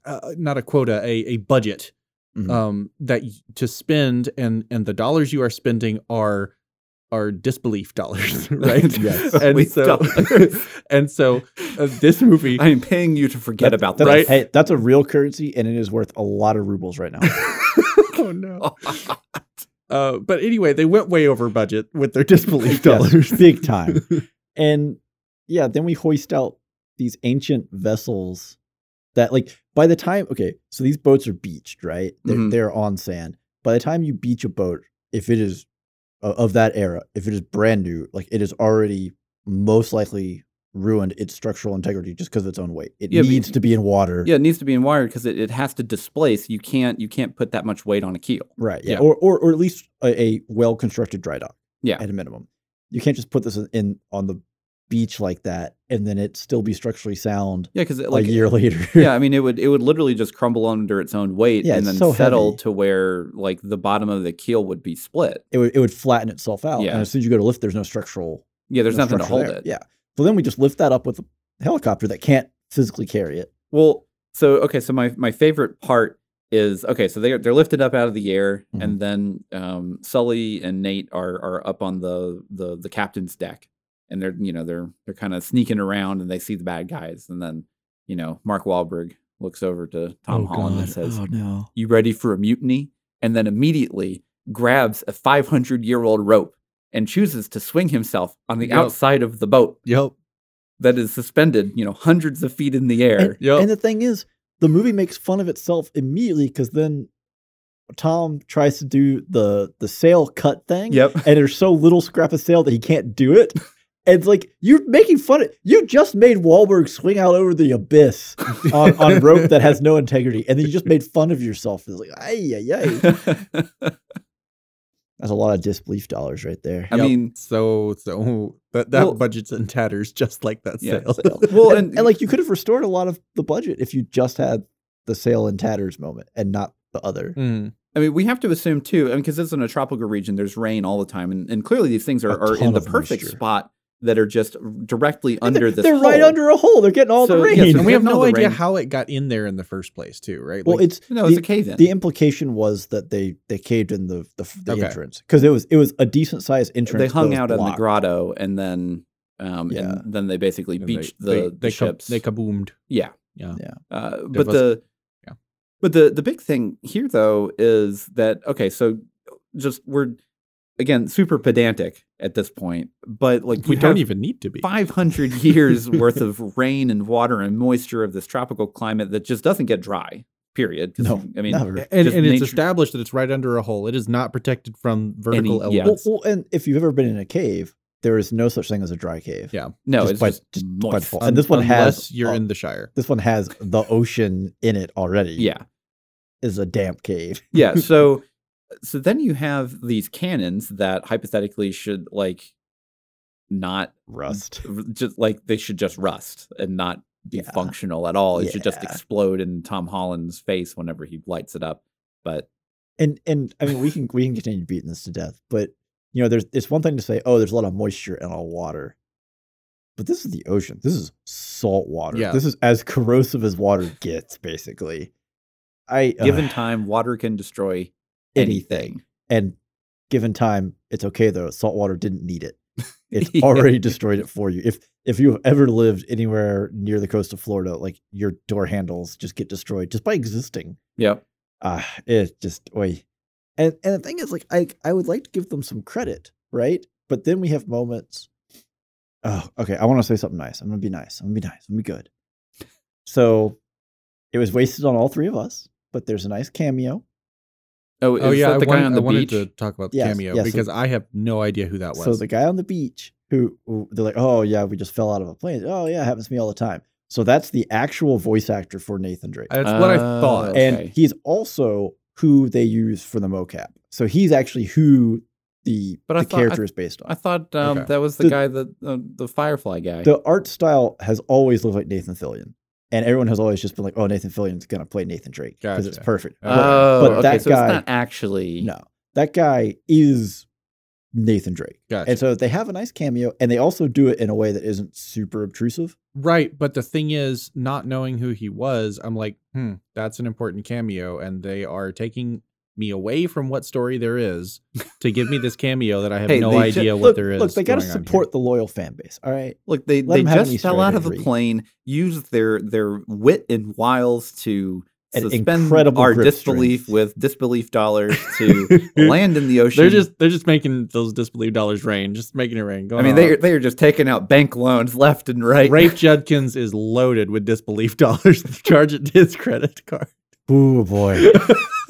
uh, not a quota a a budget
Mhm.
um that to spend and and the dollars you are spending are are disbelief dollars right
Yes.
and
Disbelief
so
dollars.
and so uh, this movie
I'm paying you to forget
That-
about
that.
Right?
Hey, that's a real currency, and it is worth a lot of rubles right now.
oh no uh but anyway they went way over budget with their disbelief
Yes,
dollars
big time. and yeah, then we hoist out these ancient vessels that, like, by the time, okay, so these boats are beached, right? They're,
Mhm.
they're on sand. By the time you beach a boat, if it is uh, of that era, if it is brand new, like, it is already most likely ruined its structural integrity just because of its own weight. It
Yeah, but-
needs to be in water.
Yeah, it needs to be in water because it, it has to displace. You can't you can't put that much weight on a keel.
Right. Yeah.
Yeah.
Or, or or at least a, a well constructed dry dock.
Yeah.
At a minimum. You can't just put this in on the beach like that and then it still be structurally sound
Yeah, because like a
year later.
yeah, I mean it would it would literally just crumble under its own weight
Yeah,
and then
so
settle
heavy.
to where like the bottom of the keel would be split.
it would it would flatten itself out.
Yeah.
And as soon as you go to lift, there's no structural
Yeah, there's
no
nothing to hold
there.
it.
Yeah. So then we just lift that up with a helicopter that can't physically carry it.
Well, so okay, so my my favorite part is okay, so they're they're lifted up out of the air,
Mhm.
and then um, Sully and Nate are are up on the the the captain's deck, and they're you know they're they're kind of sneaking around, and they see the bad guys, and then you know Mark Wahlberg looks over to Tom
Oh,
Holland and
God.
says, oh,
no.
"You ready for a mutiny?" And then immediately grabs a 500 year old rope and chooses to swing himself on the
Yep.
outside of the boat
yep
that is suspended, you know, hundreds of feet in the air.
And,
Yep.
and the thing is, the movie makes fun of itself immediately because then Tom tries to do the the sail cut thing.
Yep.
And there's so little scrap of sail that he can't do it. And it's like you're making fun of you just made Wahlberg swing out over the abyss on, on rope that has no integrity, and then you just made fun of yourself. It's like, ay, ay, ay. That's a lot of disbelief dollars right there.
I
Yep.
mean,
so so that that
Well-
budget's in tatters, just like that
Yeah,
sail.
Sail.
well,
and,
and,
and like you could have restored a lot of the budget if you just had the sail in tatters moment and not the other.
Mm.
I mean, we have to assume too, I mean, because it's in a tropical region, there's rain all the time, and, and clearly these things are, are in the perfect
moisture.
spot that are just directly
And
under
they're,
this.
they're right under a hole. They're getting all
So,
the rain.
yeah, so
And we have no idea
rain.
how it got in there in the first place, too, right?
well,
Like,
it's
No, it's
the,
a cave in.
the implication was that they they caved in the the, the
Okay.
entrance because it was it was a decent sized entrance.
they hung
was
out in the grotto, and then um,
Yeah.
and then they basically
and
beached
they,
the,
they,
the
they, ka-
ships.
they kaboomed.
yeah,
Yeah.
Uh, but
was-
the
yeah.
but the the big thing here though is that okay, so just we're again super pedantic at this point, but like
We don't even need to be.
500 years worth of rain and water and moisture of this tropical climate that just doesn't get dry. period
No,
I mean,
never.
And,
just
and it's established that it's right under a hole. It is not protected from vertical
Any- yeah.
Well,
elements.
well, and if you've ever been in a cave, there is no such thing as a dry cave.
Yeah.
no,
just
it's
by-
just,
just by
moist.
default. and this one
Unless
has-
you're
oh.
in the Shire.
This one has the ocean in it already.
yeah,
is a damp cave.
yeah. So, so then you have these cannons that hypothetically should like not
Rust.
just like they should just rust and not be
Yeah.
functional at all. It should just explode in Tom Holland's face whenever he lights it up. But
And and I mean we can we can continue beating this to death, but you know there's it's one thing to say oh there's a lot of moisture in our water, but this is the ocean. This is salt water.
Yeah.
This is as corrosive as water gets, basically. I
given
ugh,
time, water can destroy
anything. and given time, it's okay though. Salt water didn't need it. It's already destroyed it for you. If if you've ever lived anywhere near the coast of Florida, like your door handles just get destroyed just by existing.
Yep.
Ah, it just oi. And and the thing is, like, I I would like to give them some credit, right? But then we have moments. Oh, okay. I want to say something nice. I'm gonna be nice. I'm gonna be nice. I'm gonna be good. So, it was wasted on all three of us, but there's a nice cameo.
Oh, is
Oh yeah,
that
I,
the
want-
guy on
I
the
wanted
beach?
to talk about the
Yes,
cameo
yes, so-
because I have no idea who that was.
So the guy on the beach who, who they're like, oh yeah, we just fell out of a plane. Oh yeah, happens to me all the time. So that's the actual voice actor for Nathan Drake,
That's what I
Oh,
thought.
okay.
and he's also who they use for the mocap. So he's actually who the
But
the
thought- I-
character is based on.
I thought um,
Okay.
that was the,
The-
guy that uh, the Firefly guy.
the art style has always looked like Nathan Fillion, and everyone has always just been like, "Oh, Nathan Fillion's gonna play Nathan Drake because it's perfect."
Oh,
But- but
okay.
that
so
guy-
it's not actually.
no, that guy is Nathan Drake,
Gotcha.
and so they have a nice cameo, and they also do it in a way that isn't super obtrusive.
Right, but the thing is, not knowing who he was, I'm like, hmm, that's an important cameo, and they are taking me away from what story there is to give me this cameo that I have
Hey,
no
they ju-
idea
look,
what there is.
look, they got to
going on here.
support the loyal fan base. All right,
Look, they
Let
they
him have an
just fell out of a plane, used their their wit and wiles to
An
suspend
incredible
our disbelief
strength.
with disbelief dollars to land in the ocean.
They're just they're just making those disbelief dollars rain, just making it rain.
I mean,
on.
they they are just taking out bank loans left and right.
Rafe Judkins is loaded with disbelief dollars to charge it to his credit card.
Ooh boy,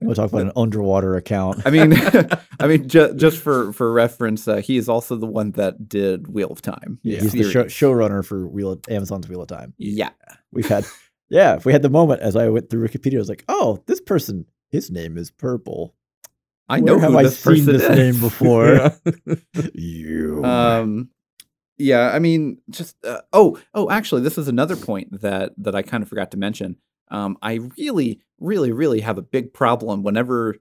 we'll talk about an underwater account.
I mean, I mean, ju- just for for reference, uh, he is also the one that did Wheel of Time.
Yeah, he's the show,
series.
showrunner for Wheel of, Amazon's Wheel of Time.
Yeah,
We've had, yeah, if we had the moment as I went through Wikipedia. I was like, oh, this person, his name is Purple.
I
Where
know
have I seen this
is.
name before? you.
Um, yeah, I mean, just uh, oh, oh, actually, this is another point that that I kind of forgot to mention. Um, I really, really, really have a big problem whenever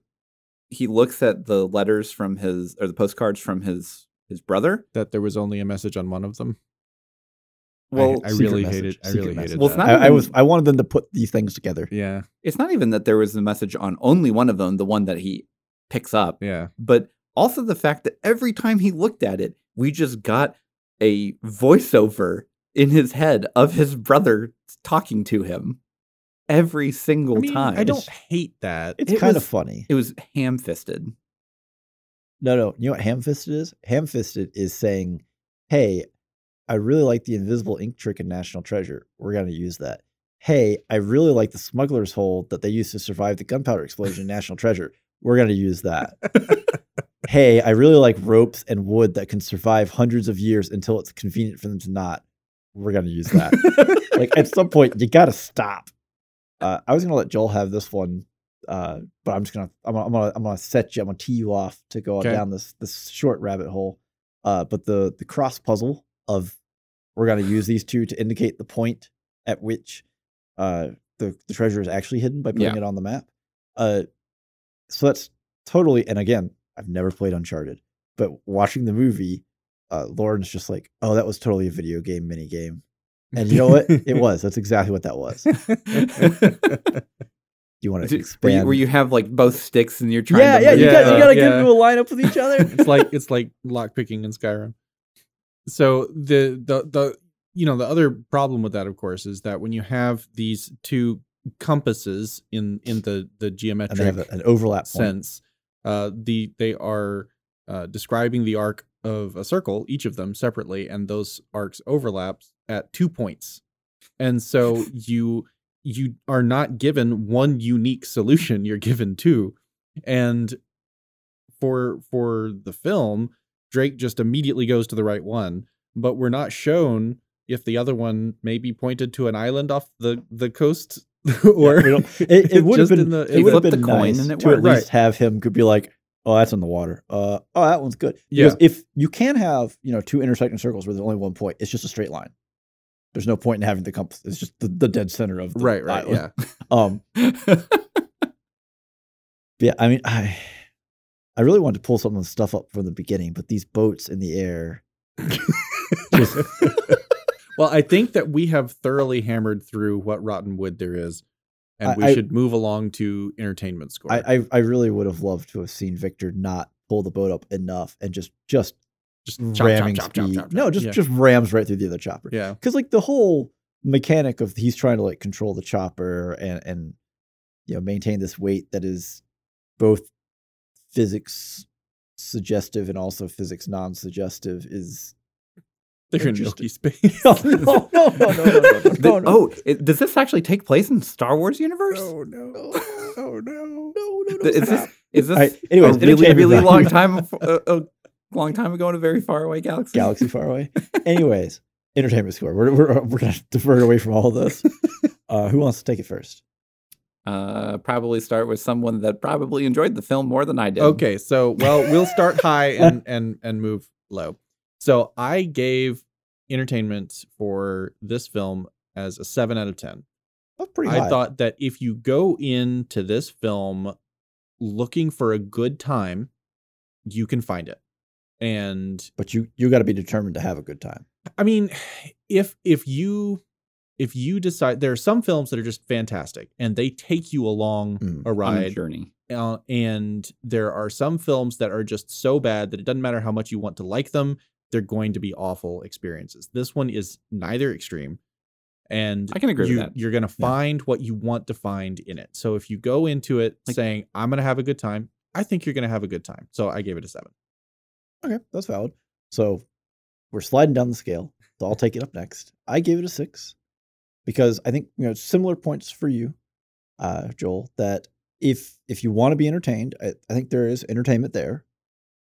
he looks at the letters from his or the postcards from his his brother.
that there was only a message on one of them.
Well,
I
secret
really
message,
hated. I really
message.
hated.
Well, it's
that.
not
I, I was I wanted them to put these things together.
Yeah,
it's not even that there was a message on only one of them, the one that he picks up,
yeah.
but also the fact that every time he looked at it, we just got a voiceover in his head of his brother talking to him every single
I mean,
time.
I don't hate that.
It's
It
kind
was-
of funny.
It was ham fisted.
No, no. You know what ham fisted is? Ham fisted is saying, hey, I really like the invisible ink trick in National Treasure. We're going to use that. Hey, I really like the smuggler's hole that they used to survive the gunpowder explosion in National Treasure. We're going to use that. hey, I really like ropes and wood that can survive hundreds of years until it's convenient for them to not. We're gonna use that. like at some point, you gotta stop. Uh, I was gonna let Joel have this one, uh, but I'm just gonna I'm, gonna I'm gonna I'm gonna set you. I'm gonna tee you off to go
Okay.
down this this short rabbit hole. Uh, but the the cross puzzle of we're gonna use these two to indicate the point at which uh, the the treasure is actually hidden by putting
Yeah.
it on the map. Uh, so that's totally. And again, I've never played Uncharted, but watching the movie, uh, Lauren's just like, "Oh, that was totally a video game mini game," and you know what? it was. That's exactly what that was. You want to
Where you, where you have like both sticks and you're trying
yeah,
to
yeah, you
Yeah,
got you got to get
yeah.
into a lineup with each other.
it's like it's like lockpicking in Skyrim. So the the the you know the other problem with that, of course, is that when you have these two compasses in in the the
and
geometric
they have a- an overlap point.
sense, uh, the they are uh, describing the arc of a circle, each of them separately, and those arcs overlaps at two points, and so you you are not given one unique solution; you're given two, and for for the film, Drake just immediately goes to the right one, but we're not shown if the other one maybe pointed to an island off the the coast or
don't- It, it would have been
the-
it would have been
the coin
nice
and it
to at least have him could be like, "Oh, that's in the water. Uh, oh, that one's good."
Yeah.
If you can have you know two intersecting circles where there's only one point, it's just a straight line. There's no point in having the compass. It's just the, the dead center of the
right right
island.
yeah
Um. Yeah. I mean, I I really wanted to pull some of the stuff up from the beginning, but these boats in the air. just,
Well, I think that we have thoroughly hammered through what rotten wood there is, and
I-
we
I-
should move along to entertainment score.
I, I I really would have loved to have seen Victor not pull the boat up enough and just just
just chop,
ramming
chop, chop,
speed. No, just
yeah.
just rams right through the other chopper.
Yeah,
because like the whole mechanic of he's trying to like control the chopper and and you know maintain this weight that is both physics suggestive and also physics non-suggestive is
they're in milky space.
no, no, no, no, no, no!
Oh, does this actually take place in Star Wars universe?
Oh
no!
Oh no!
No, no, no!
Is this is this
anyway?
a really really long time uh, long time ago in a very far away galaxy?
galaxy far away anyways entertainment score we're, we're, we're gonna divert away from all of this uh who wants to take it first
Uh, probably start with someone that probably enjoyed the film more than I did.
Okay, so well, we'll start high and and and move low. So I gave entertainment for this film as a seven out of ten.
that's pretty
I
high
thought that if you go into this film looking for a good time, you can find it. And
but you you got to be determined to have a good time
I mean, if if you if you decide there are some films that are just fantastic and they take you along
Mm,
a
On a
ride
journey.
uh, and there are some films that are just so bad that it doesn't matter how much you want to like them they're going to be awful experiences this one is neither extreme and
I can agree with
you,
that.
you're going to
Yeah.
find what you want to find in it so if you go into it
Like-
saying i'm going to have a good time i think you're going to have a good time so i gave it a seven
Okay, that's valid. So we're sliding down the scale. So I'll take it up next. I gave it a six because I think you know similar points for you, uh, Joel. That if if you want to be entertained, I, I think there is entertainment there.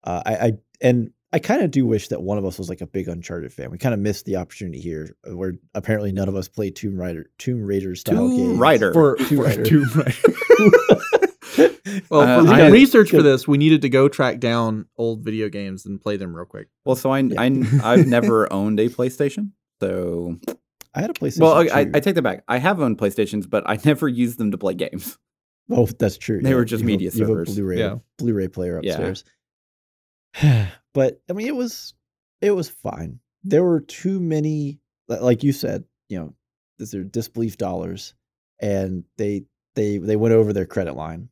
Uh, I, I and I kind of do wish that one of us was like a big Uncharted fan. We kind of missed the opportunity here, uh, where apparently none of us played Tomb Raider, Tomb Raider style
Tomb
games.
Raider.
for,
Tomb Raider.
Tomb Raider. well
Uh,
for
I-
research for this we needed to go track down old video games and play them real quick
Well, so I,
Yeah.
I I've never owned a PlayStation, so
I had a PlayStation.
well, I, I, take that back. I have owned PlayStations, but I never used them to play games.
Oh, that's true.
They were just
you have a-
media
you have a
servers.
Blu-ray,
Yeah.
Blu-ray player
Yeah.
upstairs. but I mean, it was it was fine. There were too many, like you said, you know, these are disbelief dollars, and they they they went over their credit line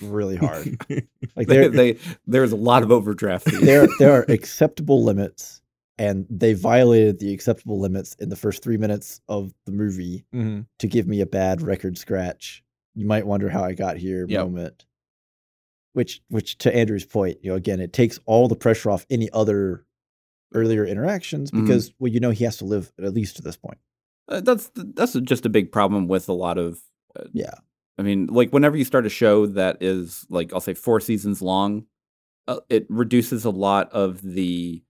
really hard. Like
They,
there
they there's a lot of overdraft fees.
there there are acceptable limits, and they violated the acceptable limits in the first three minutes of the movie
Mhm.
to give me a bad record scratch. You might wonder how I got here
Yep.
moment. Which which to Andrew's point, you know, again, it takes all the pressure off any other earlier interactions
Mhm.
because well, you know he has to live at least to this point.
Uh, that's that's just a big problem with a lot of. Uh,
Yeah.
I mean, like whenever you start a show that is like I'll say four seasons long, uh, it reduces a lot of the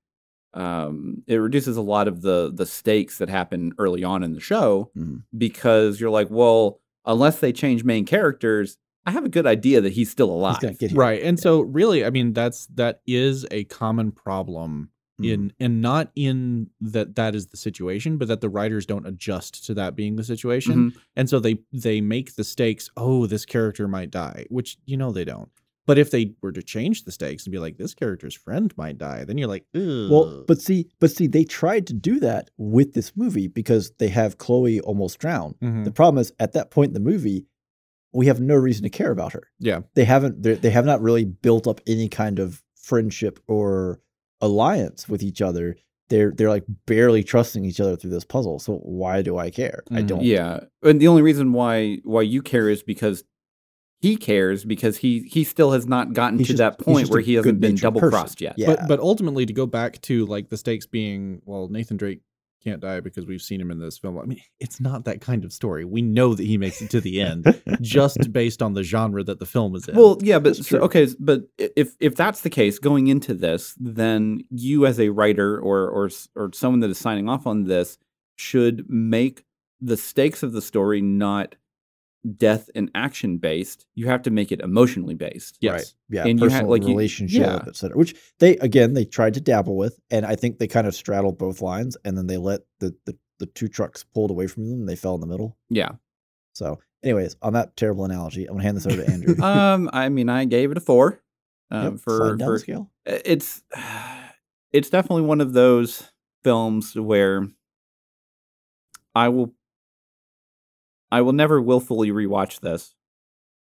um it reduces a lot of the the stakes that happen early on in the show
Mhm.
because you're like, well, unless they change main characters, I have a good idea that he's still alive.
gonna get here.
right and so really i mean that's that is a common problem
Mhm.
in and not in that that is the situation but that the writers don't adjust to that being the situation
Mhm.
and so they they make the stakes oh this character might die which you know they don't but if they were to change the stakes and be like this character's friend might die then you're like
Well, but see, but see, they tried to do that with this movie because they have Chloe almost drown.
Mhm.
The problem is, at that point in the movie, we have no reason to care about her.
yeah
They haven't. They have not really built up any kind of friendship or alliance with each other. They're they're like barely trusting each other through this puzzle. So why do I care? I
Mhm.
don't.
Yeah, and the only reason why why you care is because he cares because he he still has not gotten
He's
to
just-
that point where he hasn't been double crossed yet.
Yeah.
but but ultimately to go back to like the stakes being well nathan drake can't die because we've seen him in this film. I mean it's not that kind of story. We know that he makes it to the end just based on the genre that the film is in.
Well, yeah, but so, okay, but if if that's the case, going into this, then you as a writer or or or someone that is signing off on this should make the stakes of the story not death and action based. You have to make it emotionally based.
yes
Right. Yeah,
And you
personal
had- like, you-
relationship,
yeah.
et cetera. Which they again they tried to dabble with, and I think they kind of straddled both lines, and then they let the the, the two trucks pulled away from them, and they fell in the middle.
Yeah.
So, anyways, on that terrible analogy, I'm gonna hand this over to Andrew.
um, I mean, I gave it a four. Um,
Yep,
for
down
for
scale.
it's it's definitely one of those films where I will I will never willfully rewatch this,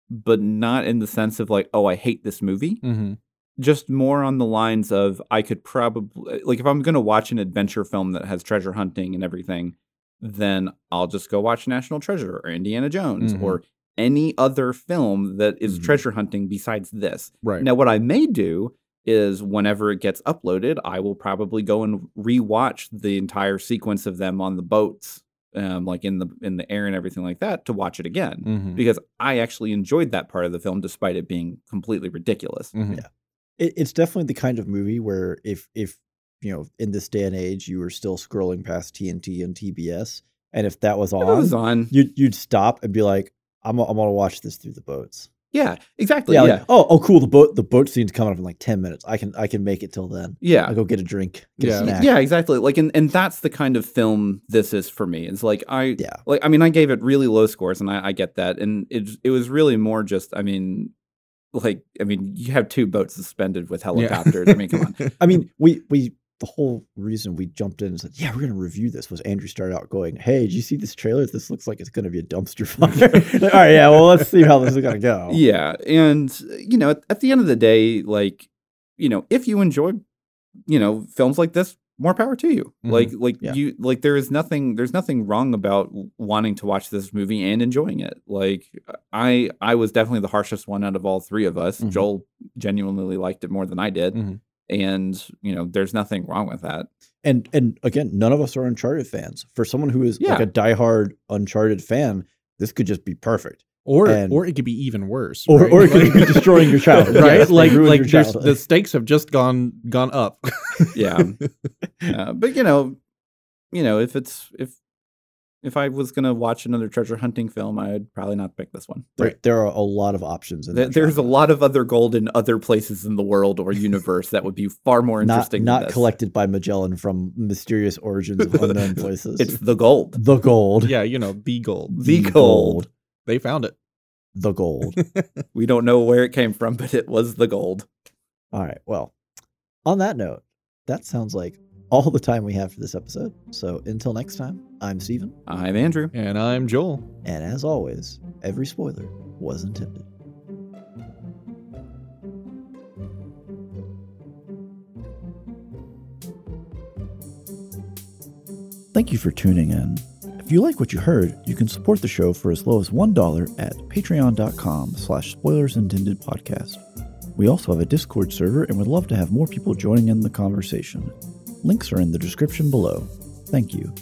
but not in the sense of like, oh, I hate this movie.
mm-hmm.
Just more on the lines of I could probably like if I'm gonna watch an adventure film that has treasure hunting and everything, then I'll just go watch National Treasure or Indiana Jones
Mhm.
or any other film that is
Mhm.
treasure hunting besides this.
right
Now, what I may do is whenever it gets uploaded, I will probably go and rewatch the entire sequence of them on the boats, um, like in the in the air and everything like that, to watch it again
Mhm.
because I actually enjoyed that part of the film despite it being completely ridiculous.
Mhm.
Yeah. It, it's definitely the kind of movie where if if you know in this day and age you were still scrolling past TNT and TBS, and if that was on,
was on,
you'd you'd stop and be like, I'm I'm gonna watch this through the boats.
Yeah, exactly,
yeah,
yeah,
like, oh oh cool, the boat the boat scene's coming up in like ten minutes. I can I can make it till then.
yeah.
I'll go get a drink, get
Yeah.
a snack.
Yeah, exactly. Like, and, and that's the kind of film this is for me. It's like I,
Yeah.
like I mean, I gave it really low scores, and I, I get that, and it it was really more just, I mean, like I mean, you have two boats suspended with helicopters. I mean, come on.
I mean, we we the whole reason we jumped in and said, "Yeah, we're going to review this." Was Andrew started out going, "Hey, did you see this trailer? This looks like it's going to be a dumpster fire." Like, All right, yeah, well, let's see how this is going to go.
Yeah, and you know, at, at the end of the day, like you know, if you enjoy, you know, films like this, more power to you.
Mhm.
Like, like
Yeah.
you, like there is nothing, there's nothing wrong about wanting to watch this movie and enjoying it. Like, I, I was definitely the harshest one out of all three of us.
Mhm.
Joel genuinely liked it more than I did,
Mhm.
And you know, there's nothing wrong with that.
And and again, none of us are Uncharted fans. For someone who is like a diehard Uncharted fan, this could just be perfect.
or
And-
or it could be even worse
Or
right?
or it could be destroying your childhood.
right
Yes,
like like
your
there's-
childhood.
the stakes have just gone gone up
Yeah, uh, but you know, you know, if it's if if I was gonna watch another treasure hunting film, I'd probably not pick this one.
There,
Right.
there are a lot of options. In
There-
that
There's a lot of other gold in other places in the world or universe that would be far more interesting.
not
than
collected by Magellan from mysterious origins of unknown places.
It's the gold.
the gold.
yeah you know the gold
The gold.
they found it
The gold.
We don't know where it came from, but it was the gold.
All right. Well, on that note, that sounds like all the time we have for this episode. So until next time, I'm Steven.
I'm Andrew.
and i'm joel
And as always, every spoiler was intended. Thank you for tuning in. If you like what you heard, you can support the show for as low as $1 at patreon.com slash spoilers intended podcast. We also have a Discord server and would love to have more people joining in the conversation. Links are in the description below. Thank you.